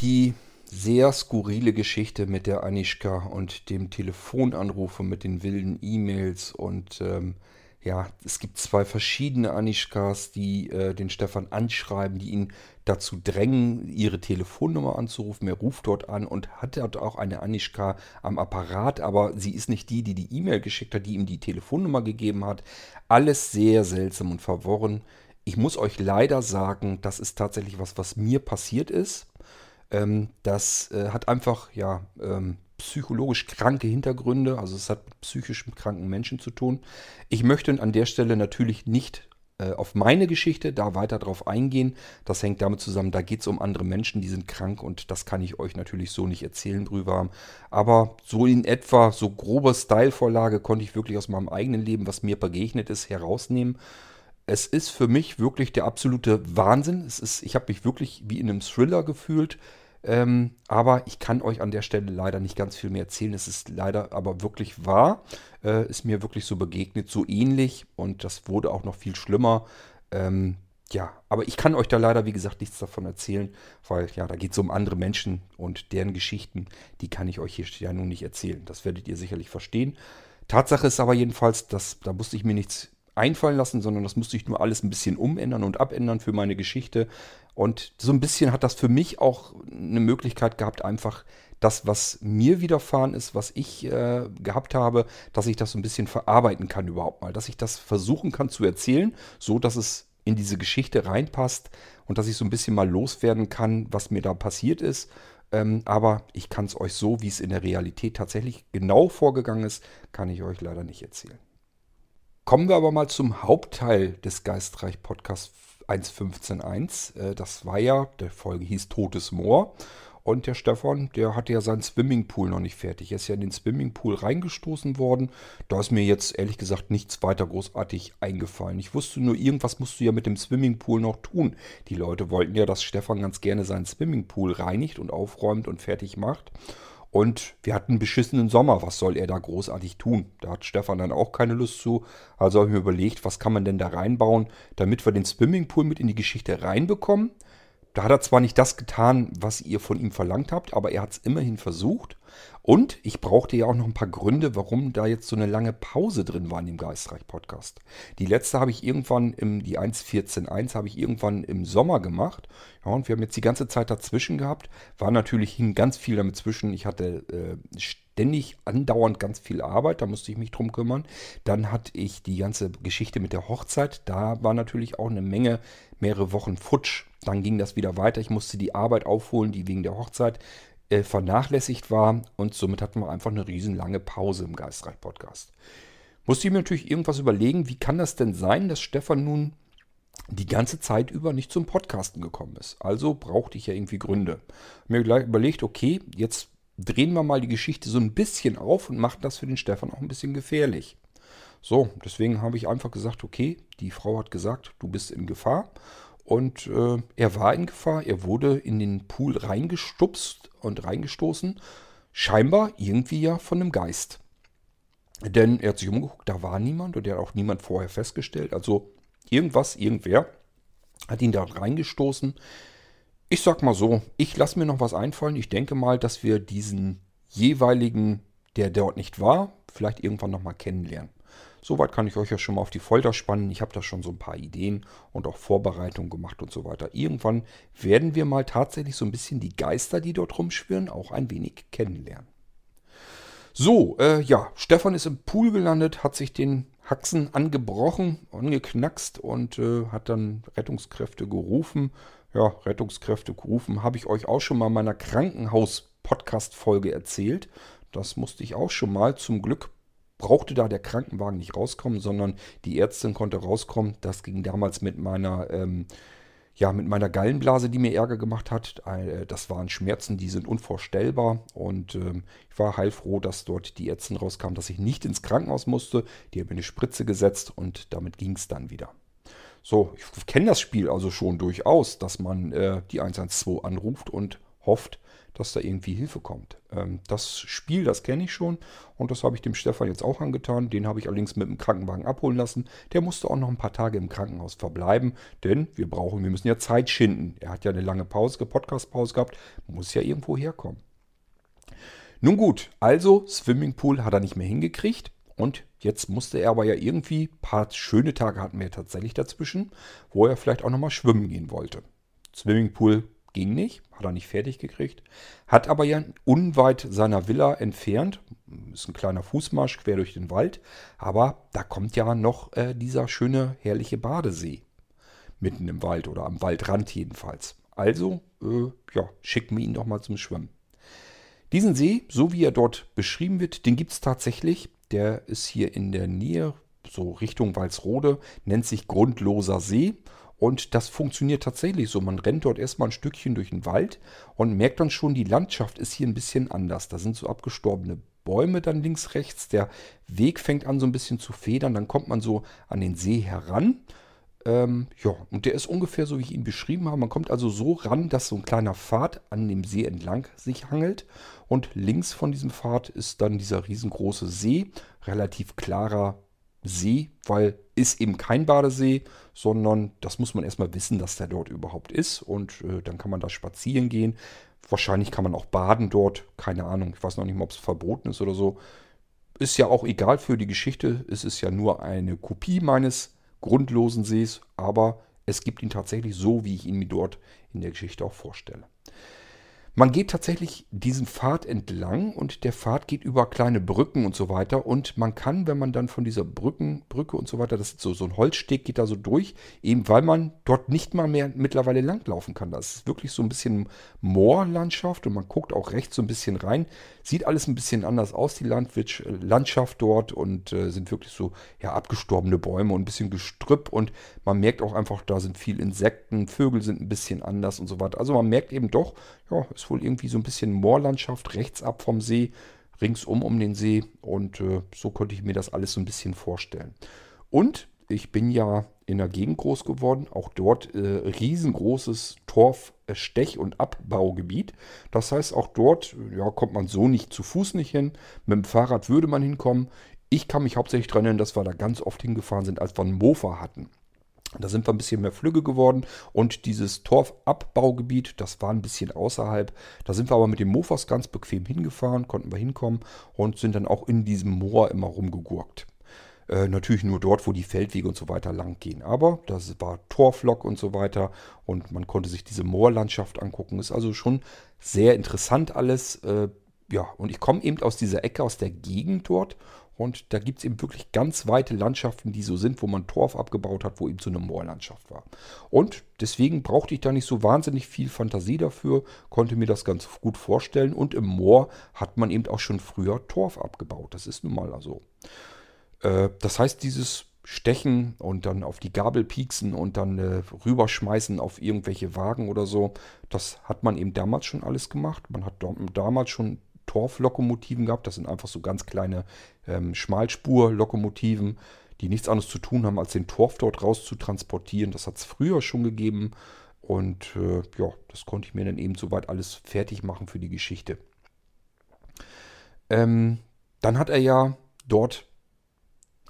Die sehr skurrile Geschichte mit der Anischka und dem Telefonanruf und mit den wilden E-Mails und ähm, ja, es gibt zwei verschiedene Anischkas, die äh, den Stefan anschreiben, die ihn dazu drängen, ihre Telefonnummer anzurufen. Er ruft dort an und hat dort auch eine Anischka am Apparat, aber sie ist nicht die, die die E-Mail geschickt hat, die ihm die Telefonnummer gegeben hat. Alles sehr seltsam und verworren. Ich muss euch leider sagen, das ist tatsächlich was, was mir passiert ist. Ähm, das äh, hat einfach, ja, ähm, psychologisch kranke Hintergründe, also es hat mit psychisch kranken Menschen zu tun. Ich möchte an der Stelle natürlich nicht äh, auf meine Geschichte da weiter drauf eingehen. Das hängt damit zusammen, da geht es um andere Menschen, die sind krank und das kann ich euch natürlich so nicht erzählen drüber. Aber so in etwa, so grobe Stylevorlage konnte ich wirklich aus meinem eigenen Leben, was mir begegnet ist, herausnehmen. es ist für mich wirklich der absolute Wahnsinn. Es ist, ich habe mich wirklich wie in einem Thriller gefühlt. Ähm, aber ich kann euch an der Stelle leider nicht ganz viel mehr erzählen. Es ist leider aber wirklich wahr. Äh, ist mir wirklich so begegnet, so ähnlich. Und das wurde auch noch viel schlimmer. Ähm, ja, aber ich kann euch da leider, wie gesagt, nichts davon erzählen, weil ja, da geht es um andere Menschen und deren Geschichten, die kann ich euch hier ja nun nicht erzählen. Das werdet ihr sicherlich verstehen. Tatsache ist aber jedenfalls, dass da musste ich mir nichts einfallen lassen, sondern das musste ich nur alles ein bisschen umändern und abändern für meine Geschichte. Und so ein bisschen hat das für mich auch eine Möglichkeit gehabt, einfach das, was mir widerfahren ist, was ich äh, gehabt habe, dass ich das so ein bisschen verarbeiten kann überhaupt mal, dass ich das versuchen kann zu erzählen, so dass es in diese Geschichte reinpasst und dass ich so ein bisschen mal loswerden kann, was mir da passiert ist. Ähm, aber ich kann es euch so, wie es in der Realität tatsächlich genau vorgegangen ist, kann ich euch leider nicht erzählen. Kommen wir aber mal zum Hauptteil des Geistreich Podcast 1.15.1. Äh, das war ja, der Folge hieß Totes Moor. Und der Stefan, der hatte ja seinen Swimmingpool noch nicht fertig. Er ist ja in den Swimmingpool reingestoßen worden. Da ist mir jetzt ehrlich gesagt nichts weiter großartig eingefallen. Ich wusste nur, irgendwas musst du ja mit dem Swimmingpool noch tun. Die Leute wollten ja, dass Stefan ganz gerne seinen Swimmingpool reinigt und aufräumt und fertig macht. Und wir hatten einen beschissenen Sommer. Was soll er da großartig tun? Da hat Stefan dann auch keine Lust zu. Also habe ich mir überlegt, was kann man denn da reinbauen, damit wir den Swimmingpool mit in die Geschichte reinbekommen da hat er zwar nicht das getan, was ihr von ihm verlangt habt, aber er hat es immerhin versucht. Und ich brauchte ja auch noch ein paar Gründe, warum da jetzt so eine lange Pause drin war in dem Geistreich-Podcast. Die letzte habe ich irgendwann im, die 1.14.1 habe ich irgendwann im Sommer gemacht. Ja, und wir haben jetzt die ganze Zeit dazwischen gehabt. War natürlich hin ganz viel damit zwischen. Ich hatte äh, ständig andauernd ganz viel Arbeit, da musste ich mich drum kümmern. Dann hatte ich die ganze Geschichte mit der Hochzeit. Da war natürlich auch eine Menge, mehrere Wochen futsch. Dann ging das wieder weiter. Ich musste die Arbeit aufholen, die wegen der Hochzeit äh, vernachlässigt war und somit hatten wir einfach eine riesenlange Pause im Geistreich-Podcast. Musste ich mir natürlich irgendwas überlegen, wie kann das denn sein, dass Stefan nun die ganze Zeit über nicht zum Podcasten gekommen ist. Also brauchte ich ja irgendwie Gründe. Mir gleich überlegt, okay, jetzt drehen wir mal die Geschichte so ein bisschen auf und machen das für den Stefan auch ein bisschen gefährlich. So, deswegen habe ich einfach gesagt, okay, die Frau hat gesagt, du bist in Gefahr und äh, er war in Gefahr. Er wurde in den Pool reingestupst und reingestoßen. Scheinbar irgendwie ja von einem Geist. Denn er hat sich umgeguckt, da war niemand und er hat auch niemand vorher festgestellt. Also irgendwas, irgendwer hat ihn da reingestoßen. Ich sag mal so, ich lasse mir noch was einfallen. Ich denke mal, dass wir diesen jeweiligen, der dort nicht war, vielleicht irgendwann nochmal kennenlernen. Soweit kann ich euch ja schon mal auf die Folter spannen. Ich habe da schon so ein paar Ideen und auch Vorbereitungen gemacht und so weiter. Irgendwann werden wir mal tatsächlich so ein bisschen die Geister, die dort rumschwirren, auch ein wenig kennenlernen. So, äh, ja, Stefan ist im Pool gelandet, hat sich den Haxen angebrochen, angeknackst und äh, hat dann Rettungskräfte gerufen. Ja, Rettungskräfte gerufen habe ich euch auch schon mal in meiner Krankenhaus-Podcast-Folge erzählt. Das musste ich auch schon mal. Zum Glück brauchte da der Krankenwagen nicht rauskommen, sondern die Ärztin konnte rauskommen. Das ging damals mit meiner, ähm, ja, mit meiner Gallenblase, die mir Ärger gemacht hat. Äh, das waren Schmerzen, die sind unvorstellbar. Und ähm, ich war heilfroh, dass dort die Ärztin rauskam, dass ich nicht ins Krankenhaus musste. Die hat mir eine Spritze gesetzt und damit ging es dann wieder. So, ich kenne das Spiel also schon durchaus, dass man äh, die 112 anruft und hofft, dass da irgendwie Hilfe kommt. Ähm, das Spiel, das kenne ich schon und das habe ich dem Stefan jetzt auch angetan. Den habe ich allerdings mit dem Krankenwagen abholen lassen. Der musste auch noch ein paar Tage im Krankenhaus verbleiben, denn wir brauchen, wir müssen ja Zeit schinden. Er hat ja eine lange Pause, Podcast-Pause gehabt, muss ja irgendwo herkommen. Nun gut, also Swimmingpool hat er nicht mehr hingekriegt. Und jetzt musste er aber ja irgendwie, ein paar schöne Tage hatten wir tatsächlich dazwischen, wo er vielleicht auch nochmal schwimmen gehen wollte. Swimmingpool Ging nicht, hat er nicht fertig gekriegt. Hat aber ja unweit seiner Villa entfernt, ist ein kleiner Fußmarsch quer durch den Wald, aber da kommt ja noch äh, dieser schöne, herrliche Badesee. Mitten im Wald oder am Waldrand jedenfalls. Also, äh, ja, schicken wir ihn doch mal zum Schwimmen. Diesen See, so wie er dort beschrieben wird, den gibt es tatsächlich. Der ist hier in der Nähe, so Richtung Walsrode, nennt sich Grundloser See und das funktioniert tatsächlich so. Man rennt dort erstmal ein Stückchen durch den Wald und merkt dann schon, die Landschaft ist hier ein bisschen anders. Da sind so abgestorbene Bäume dann links, rechts. Der Weg fängt an so ein bisschen zu federn. Dann kommt man so an den See heran. Ähm, ja, und der ist ungefähr so, wie ich ihn beschrieben habe. Man kommt also so ran, dass so ein kleiner Pfad an dem See entlang sich hangelt. Und links von diesem Pfad ist dann dieser riesengroße See. Relativ klarer See, weil ist eben kein Badesee, sondern das muss man erstmal wissen, dass der dort überhaupt ist. Und äh, dann kann man da spazieren gehen. Wahrscheinlich kann man auch baden dort. Keine Ahnung. Ich weiß noch nicht mal, ob es verboten ist oder so. Ist ja auch egal für die Geschichte. Es ist ja nur eine Kopie meines grundlosen Sees, aber es gibt ihn tatsächlich so, wie ich ihn mir dort in der Geschichte auch vorstelle. Man geht tatsächlich diesen Pfad entlang und der Pfad geht über kleine Brücken und so weiter. Und man kann, wenn man dann von dieser Brücken, Brücke und so weiter, das ist so, so ein Holzsteg, geht da so durch, eben weil man dort nicht mal mehr mittlerweile langlaufen kann. Das ist wirklich so ein bisschen Moorlandschaft und man guckt auch rechts so ein bisschen rein. Sieht alles ein bisschen anders aus, die Landwirtschaft, Landschaft dort und äh, sind wirklich so ja, abgestorbene Bäume und ein bisschen Gestrüpp und man merkt auch einfach, da sind viel Insekten, Vögel sind ein bisschen anders und so weiter. Also man merkt eben doch, ja, ist wohl irgendwie so ein bisschen Moorlandschaft rechts ab vom See, ringsum um den See und äh, so konnte ich mir das alles so ein bisschen vorstellen. Und ich bin ja in der Gegend groß geworden, auch dort äh, riesengroßes Torf, äh, und Abbaugebiet. Das heißt, auch dort ja, kommt man so nicht zu Fuß nicht hin. Mit dem Fahrrad würde man hinkommen. Ich kann mich hauptsächlich daran erinnern, dass wir da ganz oft hingefahren sind, als wir einen Mofa hatten. Da sind wir ein bisschen mehr flügge geworden und dieses Torfabbaugebiet, das war ein bisschen außerhalb. Da sind wir aber mit den Mofas ganz bequem hingefahren, konnten wir hinkommen und sind dann auch in diesem Moor immer rumgegurkt. Äh, natürlich nur dort, wo die Feldwege und so weiter lang gehen. Aber das war Torflock und so weiter und man konnte sich diese Moorlandschaft angucken. Ist also schon sehr interessant alles. Äh, ja, und ich komme eben aus dieser Ecke, aus der Gegend dort und da gibt es eben wirklich ganz weite Landschaften, die so sind, wo man Torf abgebaut hat, wo eben so eine Moorlandschaft war. Und deswegen brauchte ich da nicht so wahnsinnig viel Fantasie dafür, konnte mir das ganz gut vorstellen. Und im Moor hat man eben auch schon früher Torf abgebaut. Das ist nun mal so. Äh, das heißt, dieses Stechen und dann auf die Gabel pieksen und dann äh, rüberschmeißen auf irgendwelche Wagen oder so, das hat man eben damals schon alles gemacht. Man hat damals schon Torflokomotiven gehabt. Das sind einfach so ganz kleine ähm, Schmalspur-Lokomotiven, die nichts anderes zu tun haben, als den Torf dort raus zu transportieren. Das hat es früher schon gegeben. Und äh, ja, das konnte ich mir dann eben soweit alles fertig machen für die Geschichte. Ähm, dann hat er ja dort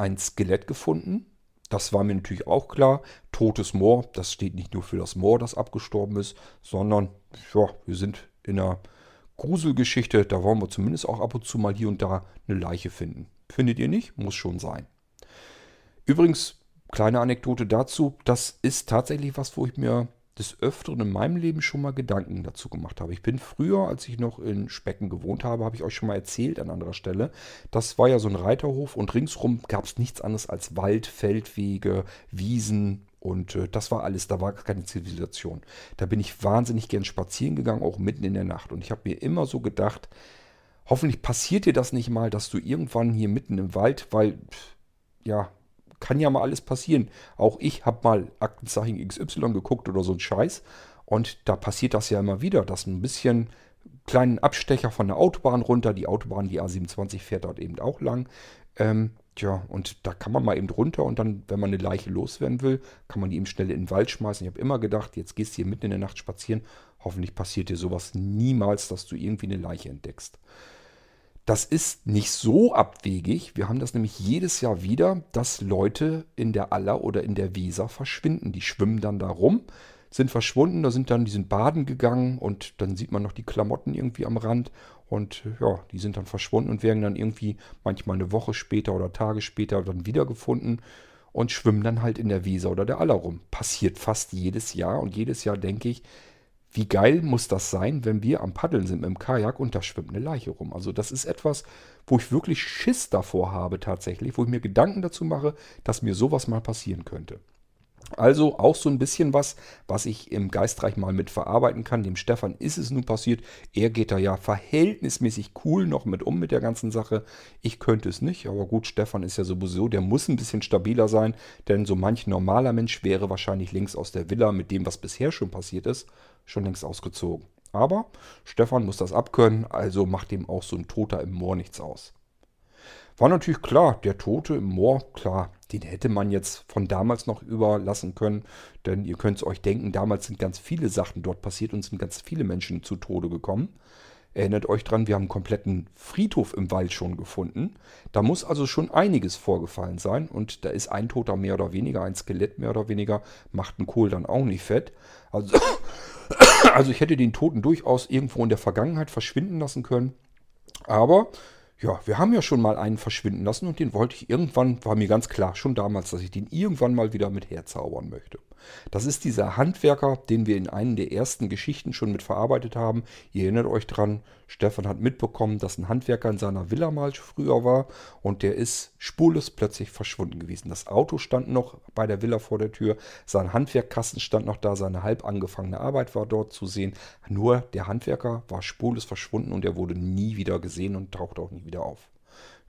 ein Skelett gefunden. Das war mir natürlich auch klar. Totes Moor, das steht nicht nur für das Moor, das abgestorben ist, sondern ja, wir sind in einer Gruselgeschichte, da wollen wir zumindest auch ab und zu mal hier und da eine Leiche finden. Findet ihr nicht? Muss schon sein. Übrigens, kleine Anekdote dazu, das ist tatsächlich was, wo ich mir des Öfteren in meinem Leben schon mal Gedanken dazu gemacht habe. Ich bin früher, als ich noch in Specken gewohnt habe, habe ich euch schon mal erzählt an anderer Stelle. Das war ja so ein Reiterhof und ringsrum gab es nichts anderes als Wald, Feldwege, Wiesen, und äh, das war alles, da war keine Zivilisation. Da bin ich wahnsinnig gern spazieren gegangen, auch mitten in der Nacht. Und ich habe mir immer so gedacht, hoffentlich passiert dir das nicht mal, dass du irgendwann hier mitten im Wald, weil, ja, kann ja mal alles passieren. Auch ich habe mal Aktenzeichen XY geguckt oder so ein Scheiß. Und da passiert das ja immer wieder, dass ein bisschen kleinen Abstecher von der Autobahn runter, die Autobahn, die A27 fährt dort eben auch lang, ähm, Tja, und da kann man mal eben drunter und dann, wenn man eine Leiche loswerden will, kann man die eben schnell in den Wald schmeißen. Ich habe immer gedacht, jetzt gehst du hier mitten in der Nacht spazieren. Hoffentlich passiert dir sowas niemals, dass du irgendwie eine Leiche entdeckst. Das ist nicht so abwegig. Wir haben das nämlich jedes Jahr wieder, dass Leute in der Aller oder in der Weser verschwinden. Die schwimmen dann da rum, sind verschwunden, da sind dann, die sind baden gegangen und dann sieht man noch die Klamotten irgendwie am Rand und ja, die sind dann verschwunden und werden dann irgendwie manchmal eine Woche später oder Tage später dann wiedergefunden und schwimmen dann halt in der Weser oder der Aller rum. Passiert fast jedes Jahr und jedes Jahr denke ich, wie geil muss das sein, wenn wir am Paddeln sind mit dem Kajak und da schwimmt eine Leiche rum. Also das ist etwas, wo ich wirklich Schiss davor habe tatsächlich, wo ich mir Gedanken dazu mache, dass mir sowas mal passieren könnte. Also auch so ein bisschen was, was ich im Geistreich mal mit verarbeiten kann. Dem Stefan ist es nun passiert. Er geht da ja verhältnismäßig cool noch mit um mit der ganzen Sache. Ich könnte es nicht, aber gut, Stefan ist ja sowieso, der muss ein bisschen stabiler sein, denn so manch normaler Mensch wäre wahrscheinlich links aus der Villa mit dem, was bisher schon passiert ist, schon längst ausgezogen. Aber Stefan muss das abkönnen, also macht dem auch so ein Toter im Moor nichts aus. War natürlich klar, der Tote im Moor, klar, den hätte man jetzt von damals noch überlassen können. Denn ihr könnt es euch denken, damals sind ganz viele Sachen dort passiert und sind ganz viele Menschen zu Tode gekommen. Erinnert euch dran, wir haben einen kompletten Friedhof im Wald schon gefunden. Da muss also schon einiges vorgefallen sein. Und da ist ein Toter mehr oder weniger, ein Skelett mehr oder weniger, macht ein Kohl dann auch nicht fett. Also, <coughs> also ich hätte den Toten durchaus irgendwo in der Vergangenheit verschwinden lassen können. Aber ja, wir haben ja schon mal einen verschwinden lassen und den wollte ich irgendwann, war mir ganz klar, schon damals, dass ich den irgendwann mal wieder mit herzaubern möchte. Das ist dieser Handwerker, den wir in einer der ersten Geschichten schon mit verarbeitet haben. Ihr erinnert euch dran, Stefan hat mitbekommen, dass ein Handwerker in seiner Villa mal früher war und der ist spurlos plötzlich verschwunden gewesen. Das Auto stand noch bei der Villa vor der Tür, sein Handwerkkasten stand noch da, seine halb angefangene Arbeit war dort zu sehen. Nur der Handwerker war spurlos verschwunden und er wurde nie wieder gesehen und tauchte auch nie wieder auf.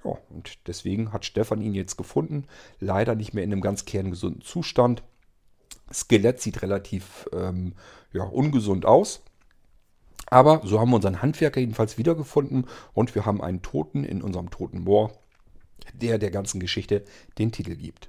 Ja, und deswegen hat Stefan ihn jetzt gefunden. Leider nicht mehr in einem ganz kerngesunden Zustand. Skelett sieht relativ ähm, ja, ungesund aus. Aber so haben wir unseren Handwerker jedenfalls wiedergefunden und wir haben einen Toten in unserem toten Moor, der der ganzen Geschichte den Titel gibt.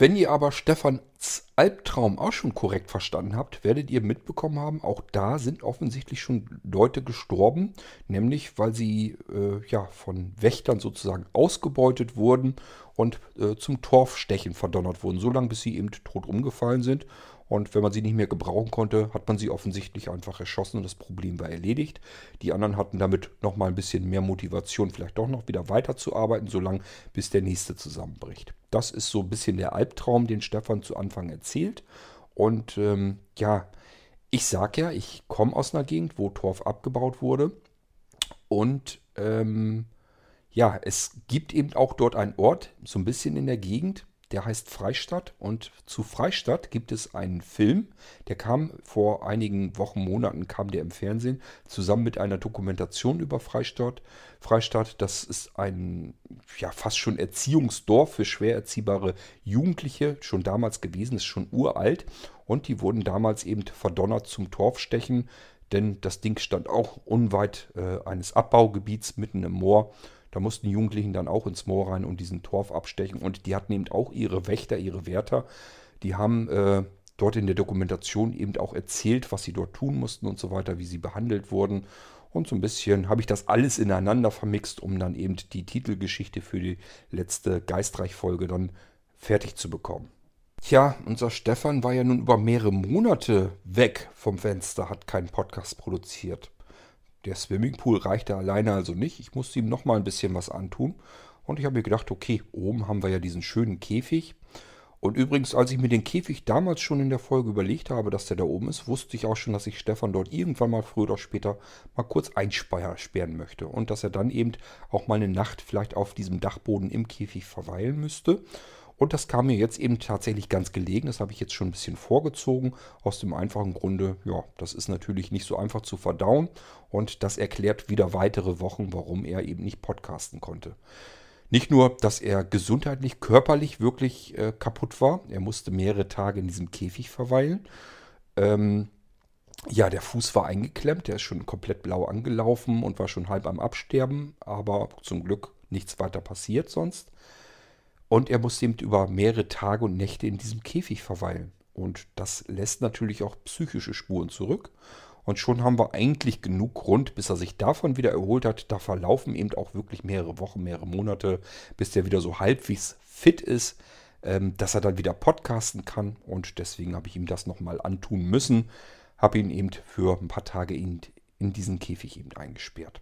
Wenn ihr aber Stefans Albtraum auch schon korrekt verstanden habt, werdet ihr mitbekommen haben, auch da sind offensichtlich schon Leute gestorben, nämlich weil sie äh, ja von Wächtern sozusagen ausgebeutet wurden und äh, zum Torfstechen verdonnert wurden, so lange bis sie eben tot umgefallen sind. Und wenn man sie nicht mehr gebrauchen konnte, hat man sie offensichtlich einfach erschossen und das Problem war erledigt. Die anderen hatten damit nochmal ein bisschen mehr Motivation, vielleicht doch noch wieder weiterzuarbeiten, solange bis der nächste zusammenbricht. Das ist so ein bisschen der Albtraum, den Stefan zu Anfang erzählt. Und ähm, ja, ich sag ja, ich komme aus einer Gegend, wo Torf abgebaut wurde. Und ähm, ja, es gibt eben auch dort einen Ort, so ein bisschen in der Gegend, der heißt Freistadt und zu Freistadt gibt es einen Film, der kam vor einigen Wochen, Monaten, kam der im Fernsehen, zusammen mit einer Dokumentation über Freistadt. Freistadt, das ist ein ja fast schon Erziehungsdorf für schwer erziehbare Jugendliche, schon damals gewesen, ist schon uralt und die wurden damals eben verdonnert zum Torfstechen, denn das Ding stand auch unweit äh, eines Abbaugebiets mitten im Moor da mussten die Jugendlichen dann auch ins Moor rein und diesen Torf abstechen. Und die hatten eben auch ihre Wächter, ihre Wärter. Die haben äh, dort in der Dokumentation eben auch erzählt, was sie dort tun mussten und so weiter, wie sie behandelt wurden. Und so ein bisschen habe ich das alles ineinander vermixt, um dann eben die Titelgeschichte für die letzte Geistreich-Folge dann fertig zu bekommen. Tja, unser Stefan war ja nun über mehrere Monate weg vom Fenster, hat keinen Podcast produziert. Der Swimmingpool reichte alleine also nicht. Ich musste ihm nochmal ein bisschen was antun. Und ich habe mir gedacht, okay, oben haben wir ja diesen schönen Käfig. Und übrigens, als ich mir den Käfig damals schon in der Folge überlegt habe, dass der da oben ist, wusste ich auch schon, dass ich Stefan dort irgendwann mal früher oder später mal kurz einsperren möchte. Und dass er dann eben auch mal eine Nacht vielleicht auf diesem Dachboden im Käfig verweilen müsste. Und das kam mir jetzt eben tatsächlich ganz gelegen. Das habe ich jetzt schon ein bisschen vorgezogen. Aus dem einfachen Grunde, ja, das ist natürlich nicht so einfach zu verdauen. Und das erklärt wieder weitere Wochen, warum er eben nicht podcasten konnte. Nicht nur, dass er gesundheitlich, körperlich wirklich äh, kaputt war. Er musste mehrere Tage in diesem Käfig verweilen. Ähm, ja, der Fuß war eingeklemmt. Der ist schon komplett blau angelaufen und war schon halb am Absterben. Aber zum Glück nichts weiter passiert sonst. Und er muss eben über mehrere Tage und Nächte in diesem Käfig verweilen. Und das lässt natürlich auch psychische Spuren zurück. Und schon haben wir eigentlich genug Grund, bis er sich davon wieder erholt hat. Da verlaufen eben auch wirklich mehrere Wochen, mehrere Monate, bis der wieder so halbwegs fit ist, ähm, dass er dann wieder podcasten kann. Und deswegen habe ich ihm das nochmal antun müssen. Habe ihn eben für ein paar Tage in, in diesen Käfig eben eingesperrt.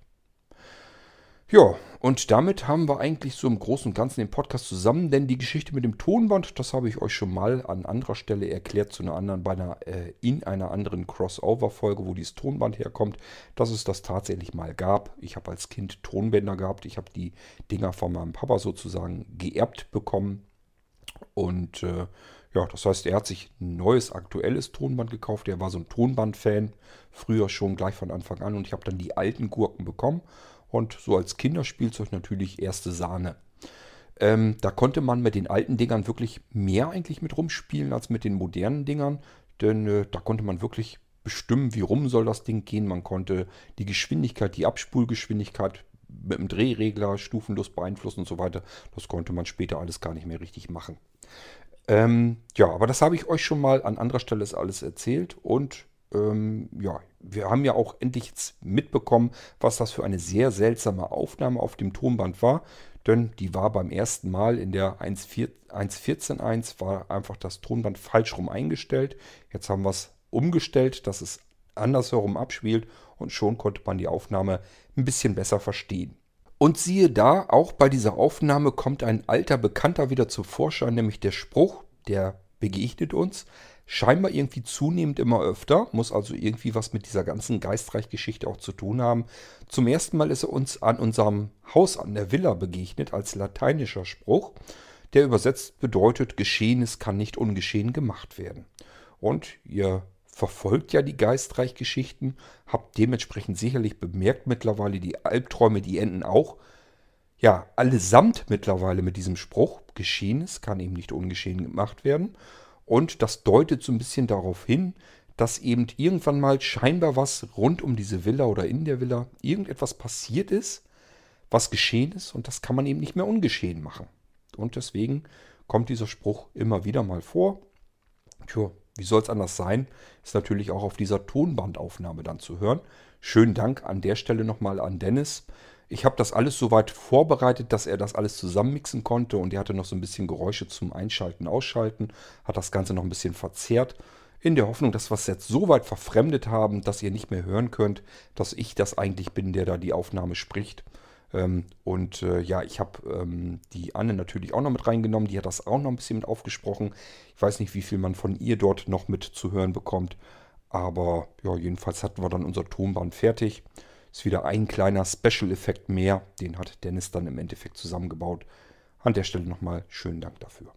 Ja, und damit haben wir eigentlich so im Großen und Ganzen den Podcast zusammen, denn die Geschichte mit dem Tonband, das habe ich euch schon mal an anderer Stelle erklärt, zu einer anderen, bei einer, äh, in einer anderen Crossover-Folge, wo dieses Tonband herkommt, dass es das tatsächlich mal gab. Ich habe als Kind Tonbänder gehabt, ich habe die Dinger von meinem Papa sozusagen geerbt bekommen. Und äh, ja, das heißt, er hat sich ein neues, aktuelles Tonband gekauft. Er war so ein Tonband-Fan, früher schon gleich von Anfang an. Und ich habe dann die alten Gurken bekommen und so als Kinderspielzeug natürlich erste Sahne. Ähm, da konnte man mit den alten Dingern wirklich mehr eigentlich mit rumspielen als mit den modernen Dingern. Denn äh, da konnte man wirklich bestimmen, wie rum soll das Ding gehen. Man konnte die Geschwindigkeit, die Abspulgeschwindigkeit mit dem Drehregler stufenlos beeinflussen und so weiter. Das konnte man später alles gar nicht mehr richtig machen. Ähm, ja, aber das habe ich euch schon mal an anderer Stelle alles erzählt und ähm, ja, wir haben ja auch endlich jetzt mitbekommen, was das für eine sehr seltsame Aufnahme auf dem Tonband war. Denn die war beim ersten Mal in der 1.14.1 war einfach das Tonband falsch rum eingestellt. Jetzt haben wir es umgestellt, dass es andersherum abspielt und schon konnte man die Aufnahme ein bisschen besser verstehen. Und siehe da, auch bei dieser Aufnahme kommt ein alter Bekannter wieder zu Vorschein, nämlich der Spruch, der begegnet uns scheinbar irgendwie zunehmend immer öfter, muss also irgendwie was mit dieser ganzen Geistreich-Geschichte auch zu tun haben. Zum ersten Mal ist er uns an unserem Haus an der Villa begegnet als lateinischer Spruch, der übersetzt bedeutet, Geschehenes kann nicht ungeschehen gemacht werden. Und ihr verfolgt ja die Geistreich-Geschichten, habt dementsprechend sicherlich bemerkt mittlerweile die Albträume, die enden auch ja, allesamt mittlerweile mit diesem Spruch, Geschehenes kann eben nicht ungeschehen gemacht werden. Und das deutet so ein bisschen darauf hin, dass eben irgendwann mal scheinbar was rund um diese Villa oder in der Villa irgendetwas passiert ist, was geschehen ist und das kann man eben nicht mehr ungeschehen machen. Und deswegen kommt dieser Spruch immer wieder mal vor. Tja, wie soll es anders sein? Ist natürlich auch auf dieser Tonbandaufnahme dann zu hören. Schönen Dank an der Stelle nochmal an Dennis. Ich habe das alles soweit vorbereitet, dass er das alles zusammenmixen konnte und er hatte noch so ein bisschen Geräusche zum Einschalten, Ausschalten, hat das Ganze noch ein bisschen verzerrt, in der Hoffnung, dass wir es jetzt so weit verfremdet haben, dass ihr nicht mehr hören könnt, dass ich das eigentlich bin, der da die Aufnahme spricht. Ähm, und äh, ja, ich habe ähm, die Anne natürlich auch noch mit reingenommen, die hat das auch noch ein bisschen mit aufgesprochen. Ich weiß nicht, wie viel man von ihr dort noch mit zu hören bekommt. Aber ja, jedenfalls hatten wir dann unser Tonband fertig. Ist wieder ein kleiner Special-Effekt mehr. Den hat Dennis dann im Endeffekt zusammengebaut. An der Stelle nochmal schönen Dank dafür.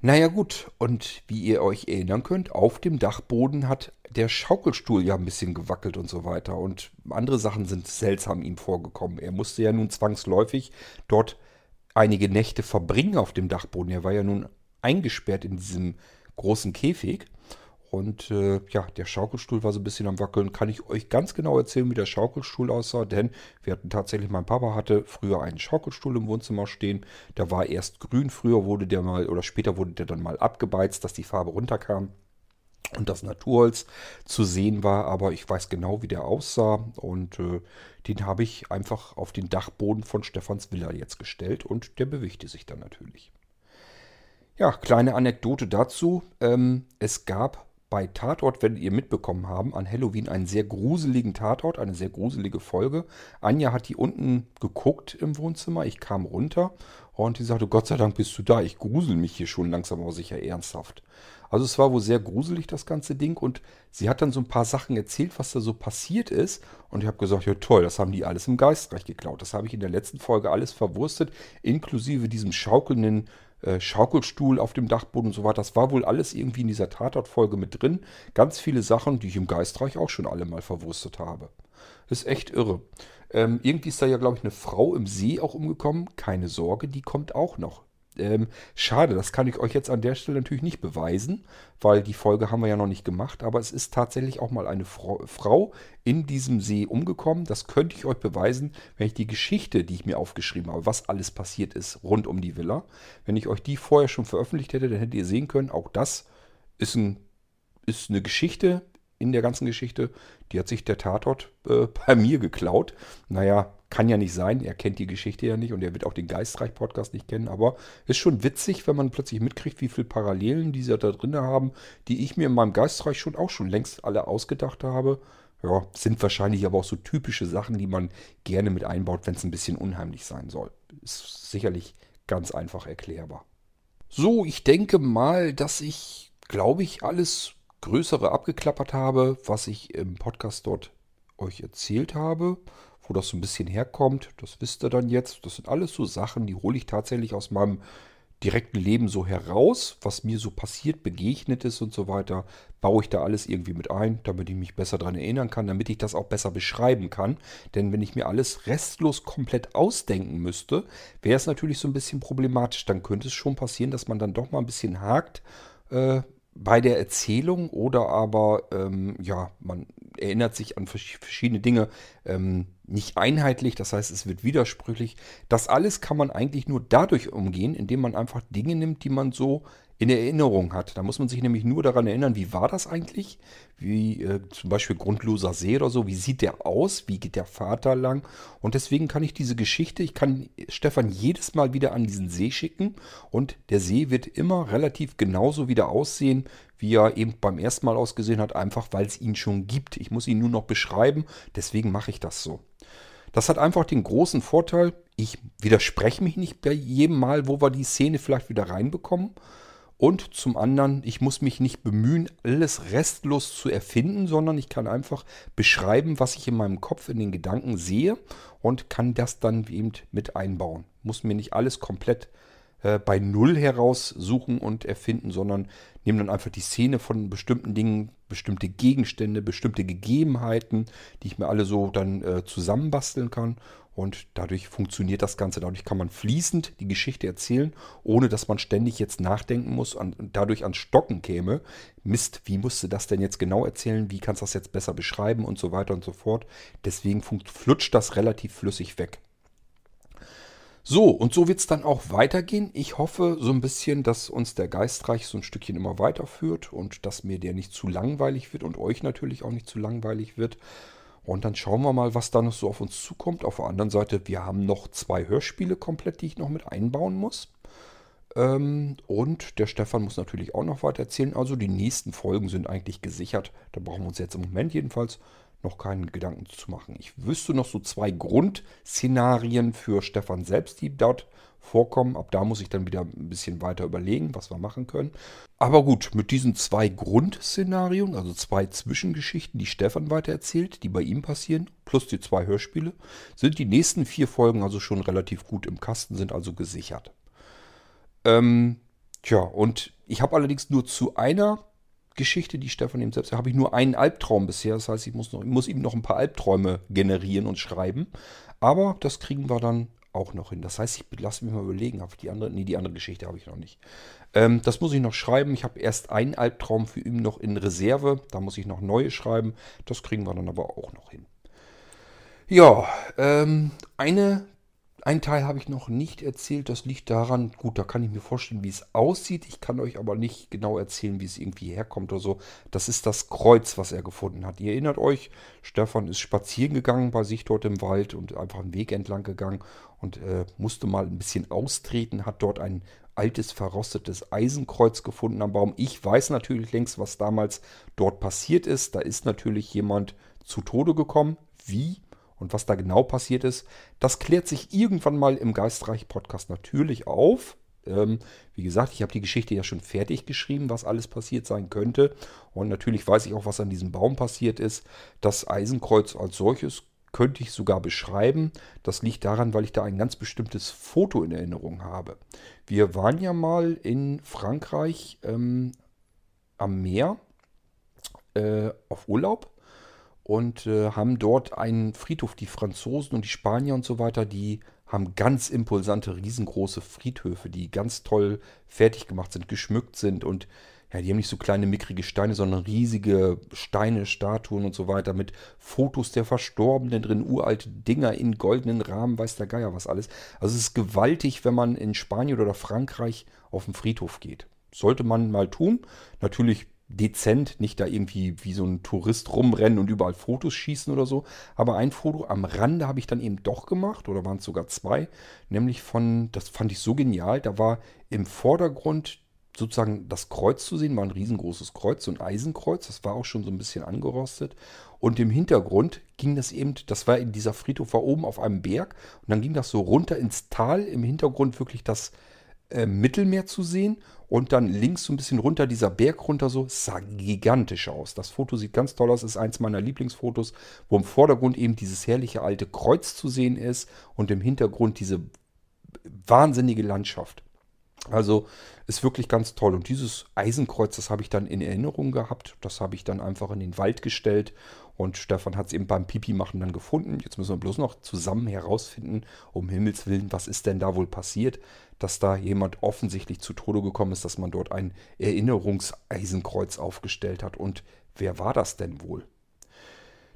Naja gut, und wie ihr euch erinnern könnt, auf dem Dachboden hat der Schaukelstuhl ja ein bisschen gewackelt und so weiter. Und andere Sachen sind seltsam ihm vorgekommen. Er musste ja nun zwangsläufig dort einige Nächte verbringen auf dem Dachboden. Er war ja nun eingesperrt in diesem großen Käfig. Und äh, ja, der Schaukelstuhl war so ein bisschen am Wackeln. Kann ich euch ganz genau erzählen, wie der Schaukelstuhl aussah? Denn wir hatten tatsächlich, mein Papa hatte früher einen Schaukelstuhl im Wohnzimmer stehen. Der war erst grün, früher wurde der mal, oder später wurde der dann mal abgebeizt, dass die Farbe runterkam und das Naturholz zu sehen war. Aber ich weiß genau, wie der aussah. Und äh, den habe ich einfach auf den Dachboden von Stefans Villa jetzt gestellt. Und der bewegte sich dann natürlich. Ja, kleine Anekdote dazu. Ähm, es gab bei Tatort werdet ihr mitbekommen haben, an Halloween einen sehr gruseligen Tatort, eine sehr gruselige Folge. Anja hat die unten geguckt im Wohnzimmer. Ich kam runter und die sagte, Gott sei Dank bist du da. Ich grusel mich hier schon langsam aber sicher ernsthaft. Also es war wohl sehr gruselig, das ganze Ding. Und sie hat dann so ein paar Sachen erzählt, was da so passiert ist. Und ich habe gesagt, ja toll, das haben die alles im Geistreich geklaut. Das habe ich in der letzten Folge alles verwurstet, inklusive diesem schaukelnden äh, Schaukelstuhl auf dem Dachboden und so weiter. Das war wohl alles irgendwie in dieser Tatortfolge mit drin. Ganz viele Sachen, die ich im Geistreich auch schon alle mal verwurstet habe. Ist echt irre. Ähm, irgendwie ist da ja, glaube ich, eine Frau im See auch umgekommen. Keine Sorge, die kommt auch noch. Ähm, schade, das kann ich euch jetzt an der Stelle natürlich nicht beweisen, weil die Folge haben wir ja noch nicht gemacht, aber es ist tatsächlich auch mal eine Frau, Frau in diesem See umgekommen. Das könnte ich euch beweisen, wenn ich die Geschichte, die ich mir aufgeschrieben habe, was alles passiert ist rund um die Villa, wenn ich euch die vorher schon veröffentlicht hätte, dann hättet ihr sehen können, auch das ist, ein, ist eine Geschichte, in der ganzen Geschichte. Die hat sich der Tatort äh, <laughs> bei mir geklaut. Naja, kann ja nicht sein. Er kennt die Geschichte ja nicht und er wird auch den Geistreich-Podcast nicht kennen. Aber ist schon witzig, wenn man plötzlich mitkriegt, wie viele Parallelen diese da drin haben, die ich mir in meinem Geistreich schon auch schon längst alle ausgedacht habe. Ja, sind wahrscheinlich aber auch so typische Sachen, die man gerne mit einbaut, wenn es ein bisschen unheimlich sein soll. Ist sicherlich ganz einfach erklärbar. So, ich denke mal, dass ich, glaube ich, alles Größere abgeklappert habe, was ich im Podcast dort euch erzählt habe, wo das so ein bisschen herkommt, das wisst ihr dann jetzt. Das sind alles so Sachen, die hole ich tatsächlich aus meinem direkten Leben so heraus, was mir so passiert, begegnet ist und so weiter, baue ich da alles irgendwie mit ein, damit ich mich besser daran erinnern kann, damit ich das auch besser beschreiben kann. Denn wenn ich mir alles restlos komplett ausdenken müsste, wäre es natürlich so ein bisschen problematisch. Dann könnte es schon passieren, dass man dann doch mal ein bisschen hakt, äh, bei der Erzählung oder aber, ähm, ja, man erinnert sich an verschiedene Dinge ähm, nicht einheitlich, das heißt, es wird widersprüchlich. Das alles kann man eigentlich nur dadurch umgehen, indem man einfach Dinge nimmt, die man so in Erinnerung hat. Da muss man sich nämlich nur daran erinnern, wie war das eigentlich? Wie äh, zum Beispiel grundloser See oder so. Wie sieht der aus? Wie geht der Vater lang? Und deswegen kann ich diese Geschichte, ich kann Stefan jedes Mal wieder an diesen See schicken und der See wird immer relativ genauso wieder aussehen, wie er eben beim ersten Mal ausgesehen hat, einfach weil es ihn schon gibt. Ich muss ihn nur noch beschreiben, deswegen mache ich das so. Das hat einfach den großen Vorteil, ich widerspreche mich nicht bei jedem Mal, wo wir die Szene vielleicht wieder reinbekommen und zum anderen, ich muss mich nicht bemühen, alles restlos zu erfinden, sondern ich kann einfach beschreiben, was ich in meinem Kopf in den Gedanken sehe und kann das dann eben mit einbauen. Muss mir nicht alles komplett bei Null heraussuchen und erfinden, sondern nehme dann einfach die Szene von bestimmten Dingen, bestimmte Gegenstände, bestimmte Gegebenheiten, die ich mir alle so dann äh, zusammenbasteln kann und dadurch funktioniert das Ganze. Dadurch kann man fließend die Geschichte erzählen, ohne dass man ständig jetzt nachdenken muss und dadurch ans Stocken käme. Mist, wie musst du das denn jetzt genau erzählen? Wie kannst du das jetzt besser beschreiben und so weiter und so fort. Deswegen flutscht das relativ flüssig weg. So, und so wird es dann auch weitergehen. Ich hoffe so ein bisschen, dass uns der Geistreich so ein Stückchen immer weiterführt und dass mir der nicht zu langweilig wird und euch natürlich auch nicht zu langweilig wird. Und dann schauen wir mal, was da noch so auf uns zukommt. Auf der anderen Seite, wir haben noch zwei Hörspiele komplett, die ich noch mit einbauen muss. Ähm, und der Stefan muss natürlich auch noch weiter erzählen. Also die nächsten Folgen sind eigentlich gesichert. Da brauchen wir uns jetzt im Moment jedenfalls noch keinen Gedanken zu machen. Ich wüsste noch so zwei Grundszenarien für Stefan selbst, die dort vorkommen. Ab da muss ich dann wieder ein bisschen weiter überlegen, was wir machen können. Aber gut, mit diesen zwei Grundszenarien, also zwei Zwischengeschichten, die Stefan weitererzählt, die bei ihm passieren, plus die zwei Hörspiele, sind die nächsten vier Folgen also schon relativ gut im Kasten, sind also gesichert. Ähm, tja, und ich habe allerdings nur zu einer Geschichte, die Stefan eben selbst, habe ich nur einen Albtraum bisher. Das heißt, ich muss, noch, muss ihm noch ein paar Albträume generieren und schreiben. Aber das kriegen wir dann auch noch hin. Das heißt, ich lasse mich mal überlegen, habe ich die andere, nee, die andere Geschichte habe ich noch nicht. Ähm, das muss ich noch schreiben. Ich habe erst einen Albtraum für ihn noch in Reserve. Da muss ich noch neue schreiben. Das kriegen wir dann aber auch noch hin. Ja, ähm, eine ein Teil habe ich noch nicht erzählt. Das liegt daran, gut, da kann ich mir vorstellen, wie es aussieht. Ich kann euch aber nicht genau erzählen, wie es irgendwie herkommt oder so. Das ist das Kreuz, was er gefunden hat. Ihr erinnert euch, Stefan ist spazieren gegangen bei sich dort im Wald und einfach einen Weg entlang gegangen und äh, musste mal ein bisschen austreten, hat dort ein altes, verrostetes Eisenkreuz gefunden am Baum. Ich weiß natürlich längst, was damals dort passiert ist. Da ist natürlich jemand zu Tode gekommen. Wie? Und was da genau passiert ist, das klärt sich irgendwann mal im Geistreich-Podcast natürlich auf. Ähm, wie gesagt, ich habe die Geschichte ja schon fertig geschrieben, was alles passiert sein könnte. Und natürlich weiß ich auch, was an diesem Baum passiert ist. Das Eisenkreuz als solches könnte ich sogar beschreiben. Das liegt daran, weil ich da ein ganz bestimmtes Foto in Erinnerung habe. Wir waren ja mal in Frankreich ähm, am Meer äh, auf Urlaub und äh, haben dort einen Friedhof. Die Franzosen und die Spanier und so weiter, die haben ganz impulsante, riesengroße Friedhöfe, die ganz toll fertig gemacht sind, geschmückt sind und ja, die haben nicht so kleine mickrige Steine, sondern riesige Steine, Statuen und so weiter mit Fotos der Verstorbenen drin, uralte Dinger in goldenen Rahmen, weiß der Geier was alles. Also es ist gewaltig, wenn man in Spanien oder Frankreich auf den Friedhof geht. Sollte man mal tun. Natürlich dezent, nicht da irgendwie wie so ein Tourist rumrennen und überall Fotos schießen oder so. Aber ein Foto am Rande habe ich dann eben doch gemacht, oder waren es sogar zwei, nämlich von, das fand ich so genial, da war im Vordergrund sozusagen das Kreuz zu sehen, war ein riesengroßes Kreuz, so ein Eisenkreuz, das war auch schon so ein bisschen angerostet. Und im Hintergrund ging das eben, das war in dieser Friedhof war oben auf einem Berg und dann ging das so runter ins Tal, im Hintergrund wirklich das äh, Mittelmeer zu sehen und dann links so ein bisschen runter dieser Berg runter so, sah gigantisch aus. Das Foto sieht ganz toll aus, ist eins meiner Lieblingsfotos, wo im Vordergrund eben dieses herrliche alte Kreuz zu sehen ist und im Hintergrund diese wahnsinnige Landschaft. Also Ist wirklich ganz toll. Und dieses Eisenkreuz, das habe ich dann in Erinnerung gehabt. Das habe ich dann einfach in den Wald gestellt. Und Stefan hat es eben beim Pipi-Machen dann gefunden. Jetzt müssen wir bloß noch zusammen herausfinden, um Himmels Willen, was ist denn da wohl passiert, dass da jemand offensichtlich zu Tode gekommen ist, dass man dort ein Erinnerungseisenkreuz aufgestellt hat. Und wer war das denn wohl?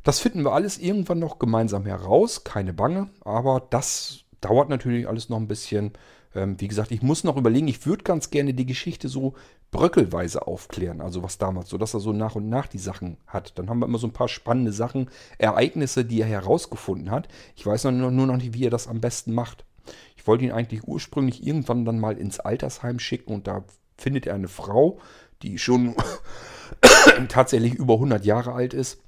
Das finden wir alles irgendwann noch gemeinsam heraus, keine Bange, aber das dauert natürlich alles noch ein bisschen. Ähm, wie gesagt, ich muss noch überlegen, ich würde ganz gerne die Geschichte so bröckelweise aufklären, also was damals, so dass er so nach und nach die Sachen hat. Dann haben wir immer so ein paar spannende Sachen, Ereignisse, die er herausgefunden hat. Ich weiß nur noch nicht, wie er das am besten macht. Ich wollte ihn eigentlich ursprünglich irgendwann dann mal ins Altersheim schicken und da findet er eine Frau, die schon <coughs> tatsächlich über 100 Jahre alt ist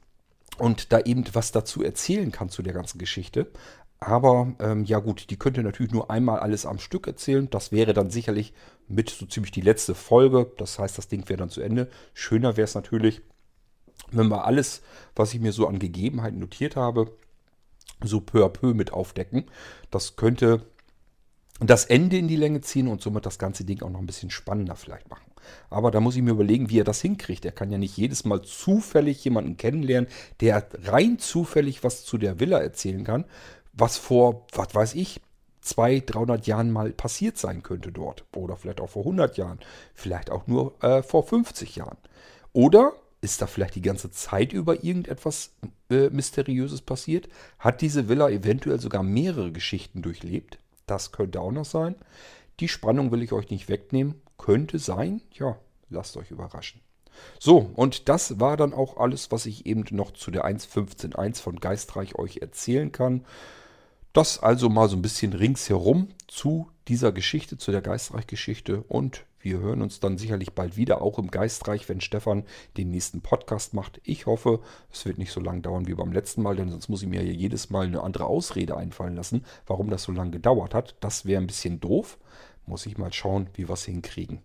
und da eben was dazu erzählen kann zu der ganzen Geschichte. Aber ähm, ja gut, die könnte natürlich nur einmal alles am Stück erzählen. Das wäre dann sicherlich mit so ziemlich die letzte Folge. Das heißt, das Ding wäre dann zu Ende. Schöner wäre es natürlich, wenn wir alles, was ich mir so an Gegebenheiten notiert habe, so peu à peu mit aufdecken. Das könnte das Ende in die Länge ziehen und somit das ganze Ding auch noch ein bisschen spannender vielleicht machen. Aber da muss ich mir überlegen, wie er das hinkriegt. Er kann ja nicht jedes Mal zufällig jemanden kennenlernen, der rein zufällig was zu der Villa erzählen kann, was vor, was weiß ich, 200, 300 Jahren mal passiert sein könnte dort. Oder vielleicht auch vor 100 Jahren. Vielleicht auch nur äh, vor 50 Jahren. Oder ist da vielleicht die ganze Zeit über irgendetwas äh, Mysteriöses passiert? Hat diese Villa eventuell sogar mehrere Geschichten durchlebt? Das könnte auch noch sein. Die Spannung will ich euch nicht wegnehmen. Könnte sein. Ja, lasst euch überraschen. So, und das war dann auch alles, was ich eben noch zu der 1.15.1 von Geistreich euch erzählen kann. Das also mal so ein bisschen ringsherum zu dieser Geschichte, zu der Geistreich-Geschichte. Und wir hören uns dann sicherlich bald wieder, auch im Geistreich, wenn Stefan den nächsten Podcast macht. Ich hoffe, es wird nicht so lange dauern wie beim letzten Mal, denn sonst muss ich mir ja jedes Mal eine andere Ausrede einfallen lassen, warum das so lange gedauert hat. Das wäre ein bisschen doof. Muss ich mal schauen, wie wir es hinkriegen.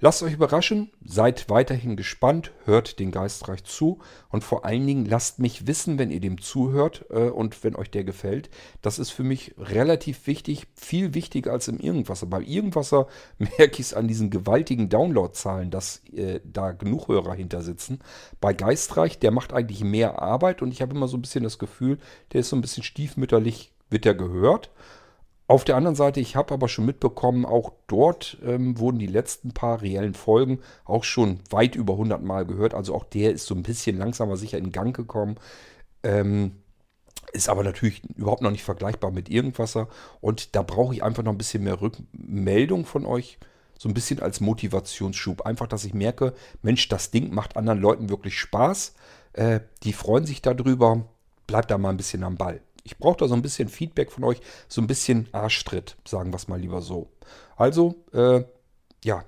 Lasst euch überraschen, seid weiterhin gespannt, hört den Geistreich zu und vor allen Dingen lasst mich wissen, wenn ihr dem zuhört äh, und wenn euch der gefällt. Das ist für mich relativ wichtig, viel wichtiger als im Irgendwasser. Bei Irgendwasser <laughs> merke ich es an diesen gewaltigen Downloadzahlen, dass äh, da genug Hörer hinter sitzen. Bei Geistreich, der macht eigentlich mehr Arbeit und ich habe immer so ein bisschen das Gefühl, der ist so ein bisschen stiefmütterlich, wird der gehört. Auf der anderen Seite, ich habe aber schon mitbekommen, auch dort ähm, wurden die letzten paar reellen Folgen auch schon weit über 100 Mal gehört. Also auch der ist so ein bisschen langsamer sicher in Gang gekommen. Ähm, ist aber natürlich überhaupt noch nicht vergleichbar mit Irgendwasser. Und da brauche ich einfach noch ein bisschen mehr Rückmeldung von euch. So ein bisschen als Motivationsschub. Einfach, dass ich merke, Mensch, das Ding macht anderen Leuten wirklich Spaß. Äh, die freuen sich darüber. Bleibt da mal ein bisschen am Ball. Ich brauche da so ein bisschen Feedback von euch, so ein bisschen Arschtritt, sagen wir es mal lieber so. Also, äh, ja,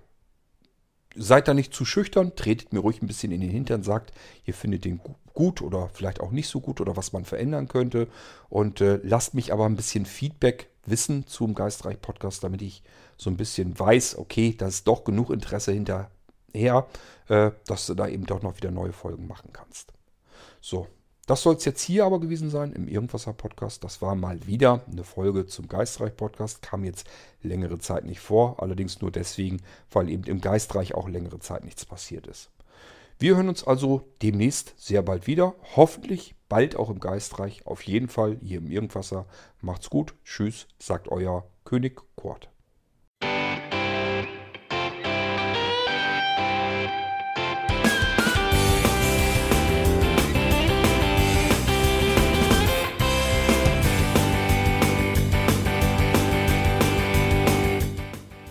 seid da nicht zu schüchtern, tretet mir ruhig ein bisschen in den Hintern, sagt, ihr findet den gut oder vielleicht auch nicht so gut oder was man verändern könnte. Und äh, lasst mich aber ein bisschen Feedback wissen zum Geistreich Podcast, damit ich so ein bisschen weiß, okay, da ist doch genug Interesse hinterher, äh, dass du da eben doch noch wieder neue Folgen machen kannst. So, das soll es jetzt hier aber gewesen sein im Irgendwasser-Podcast. Das war mal wieder eine Folge zum Geistreich-Podcast. Kam jetzt längere Zeit nicht vor, allerdings nur deswegen, weil eben im Geistreich auch längere Zeit nichts passiert ist. Wir hören uns also demnächst sehr bald wieder. Hoffentlich bald auch im Geistreich. Auf jeden Fall hier im Irgendwasser. Macht's gut. Tschüss, sagt euer König Kurt.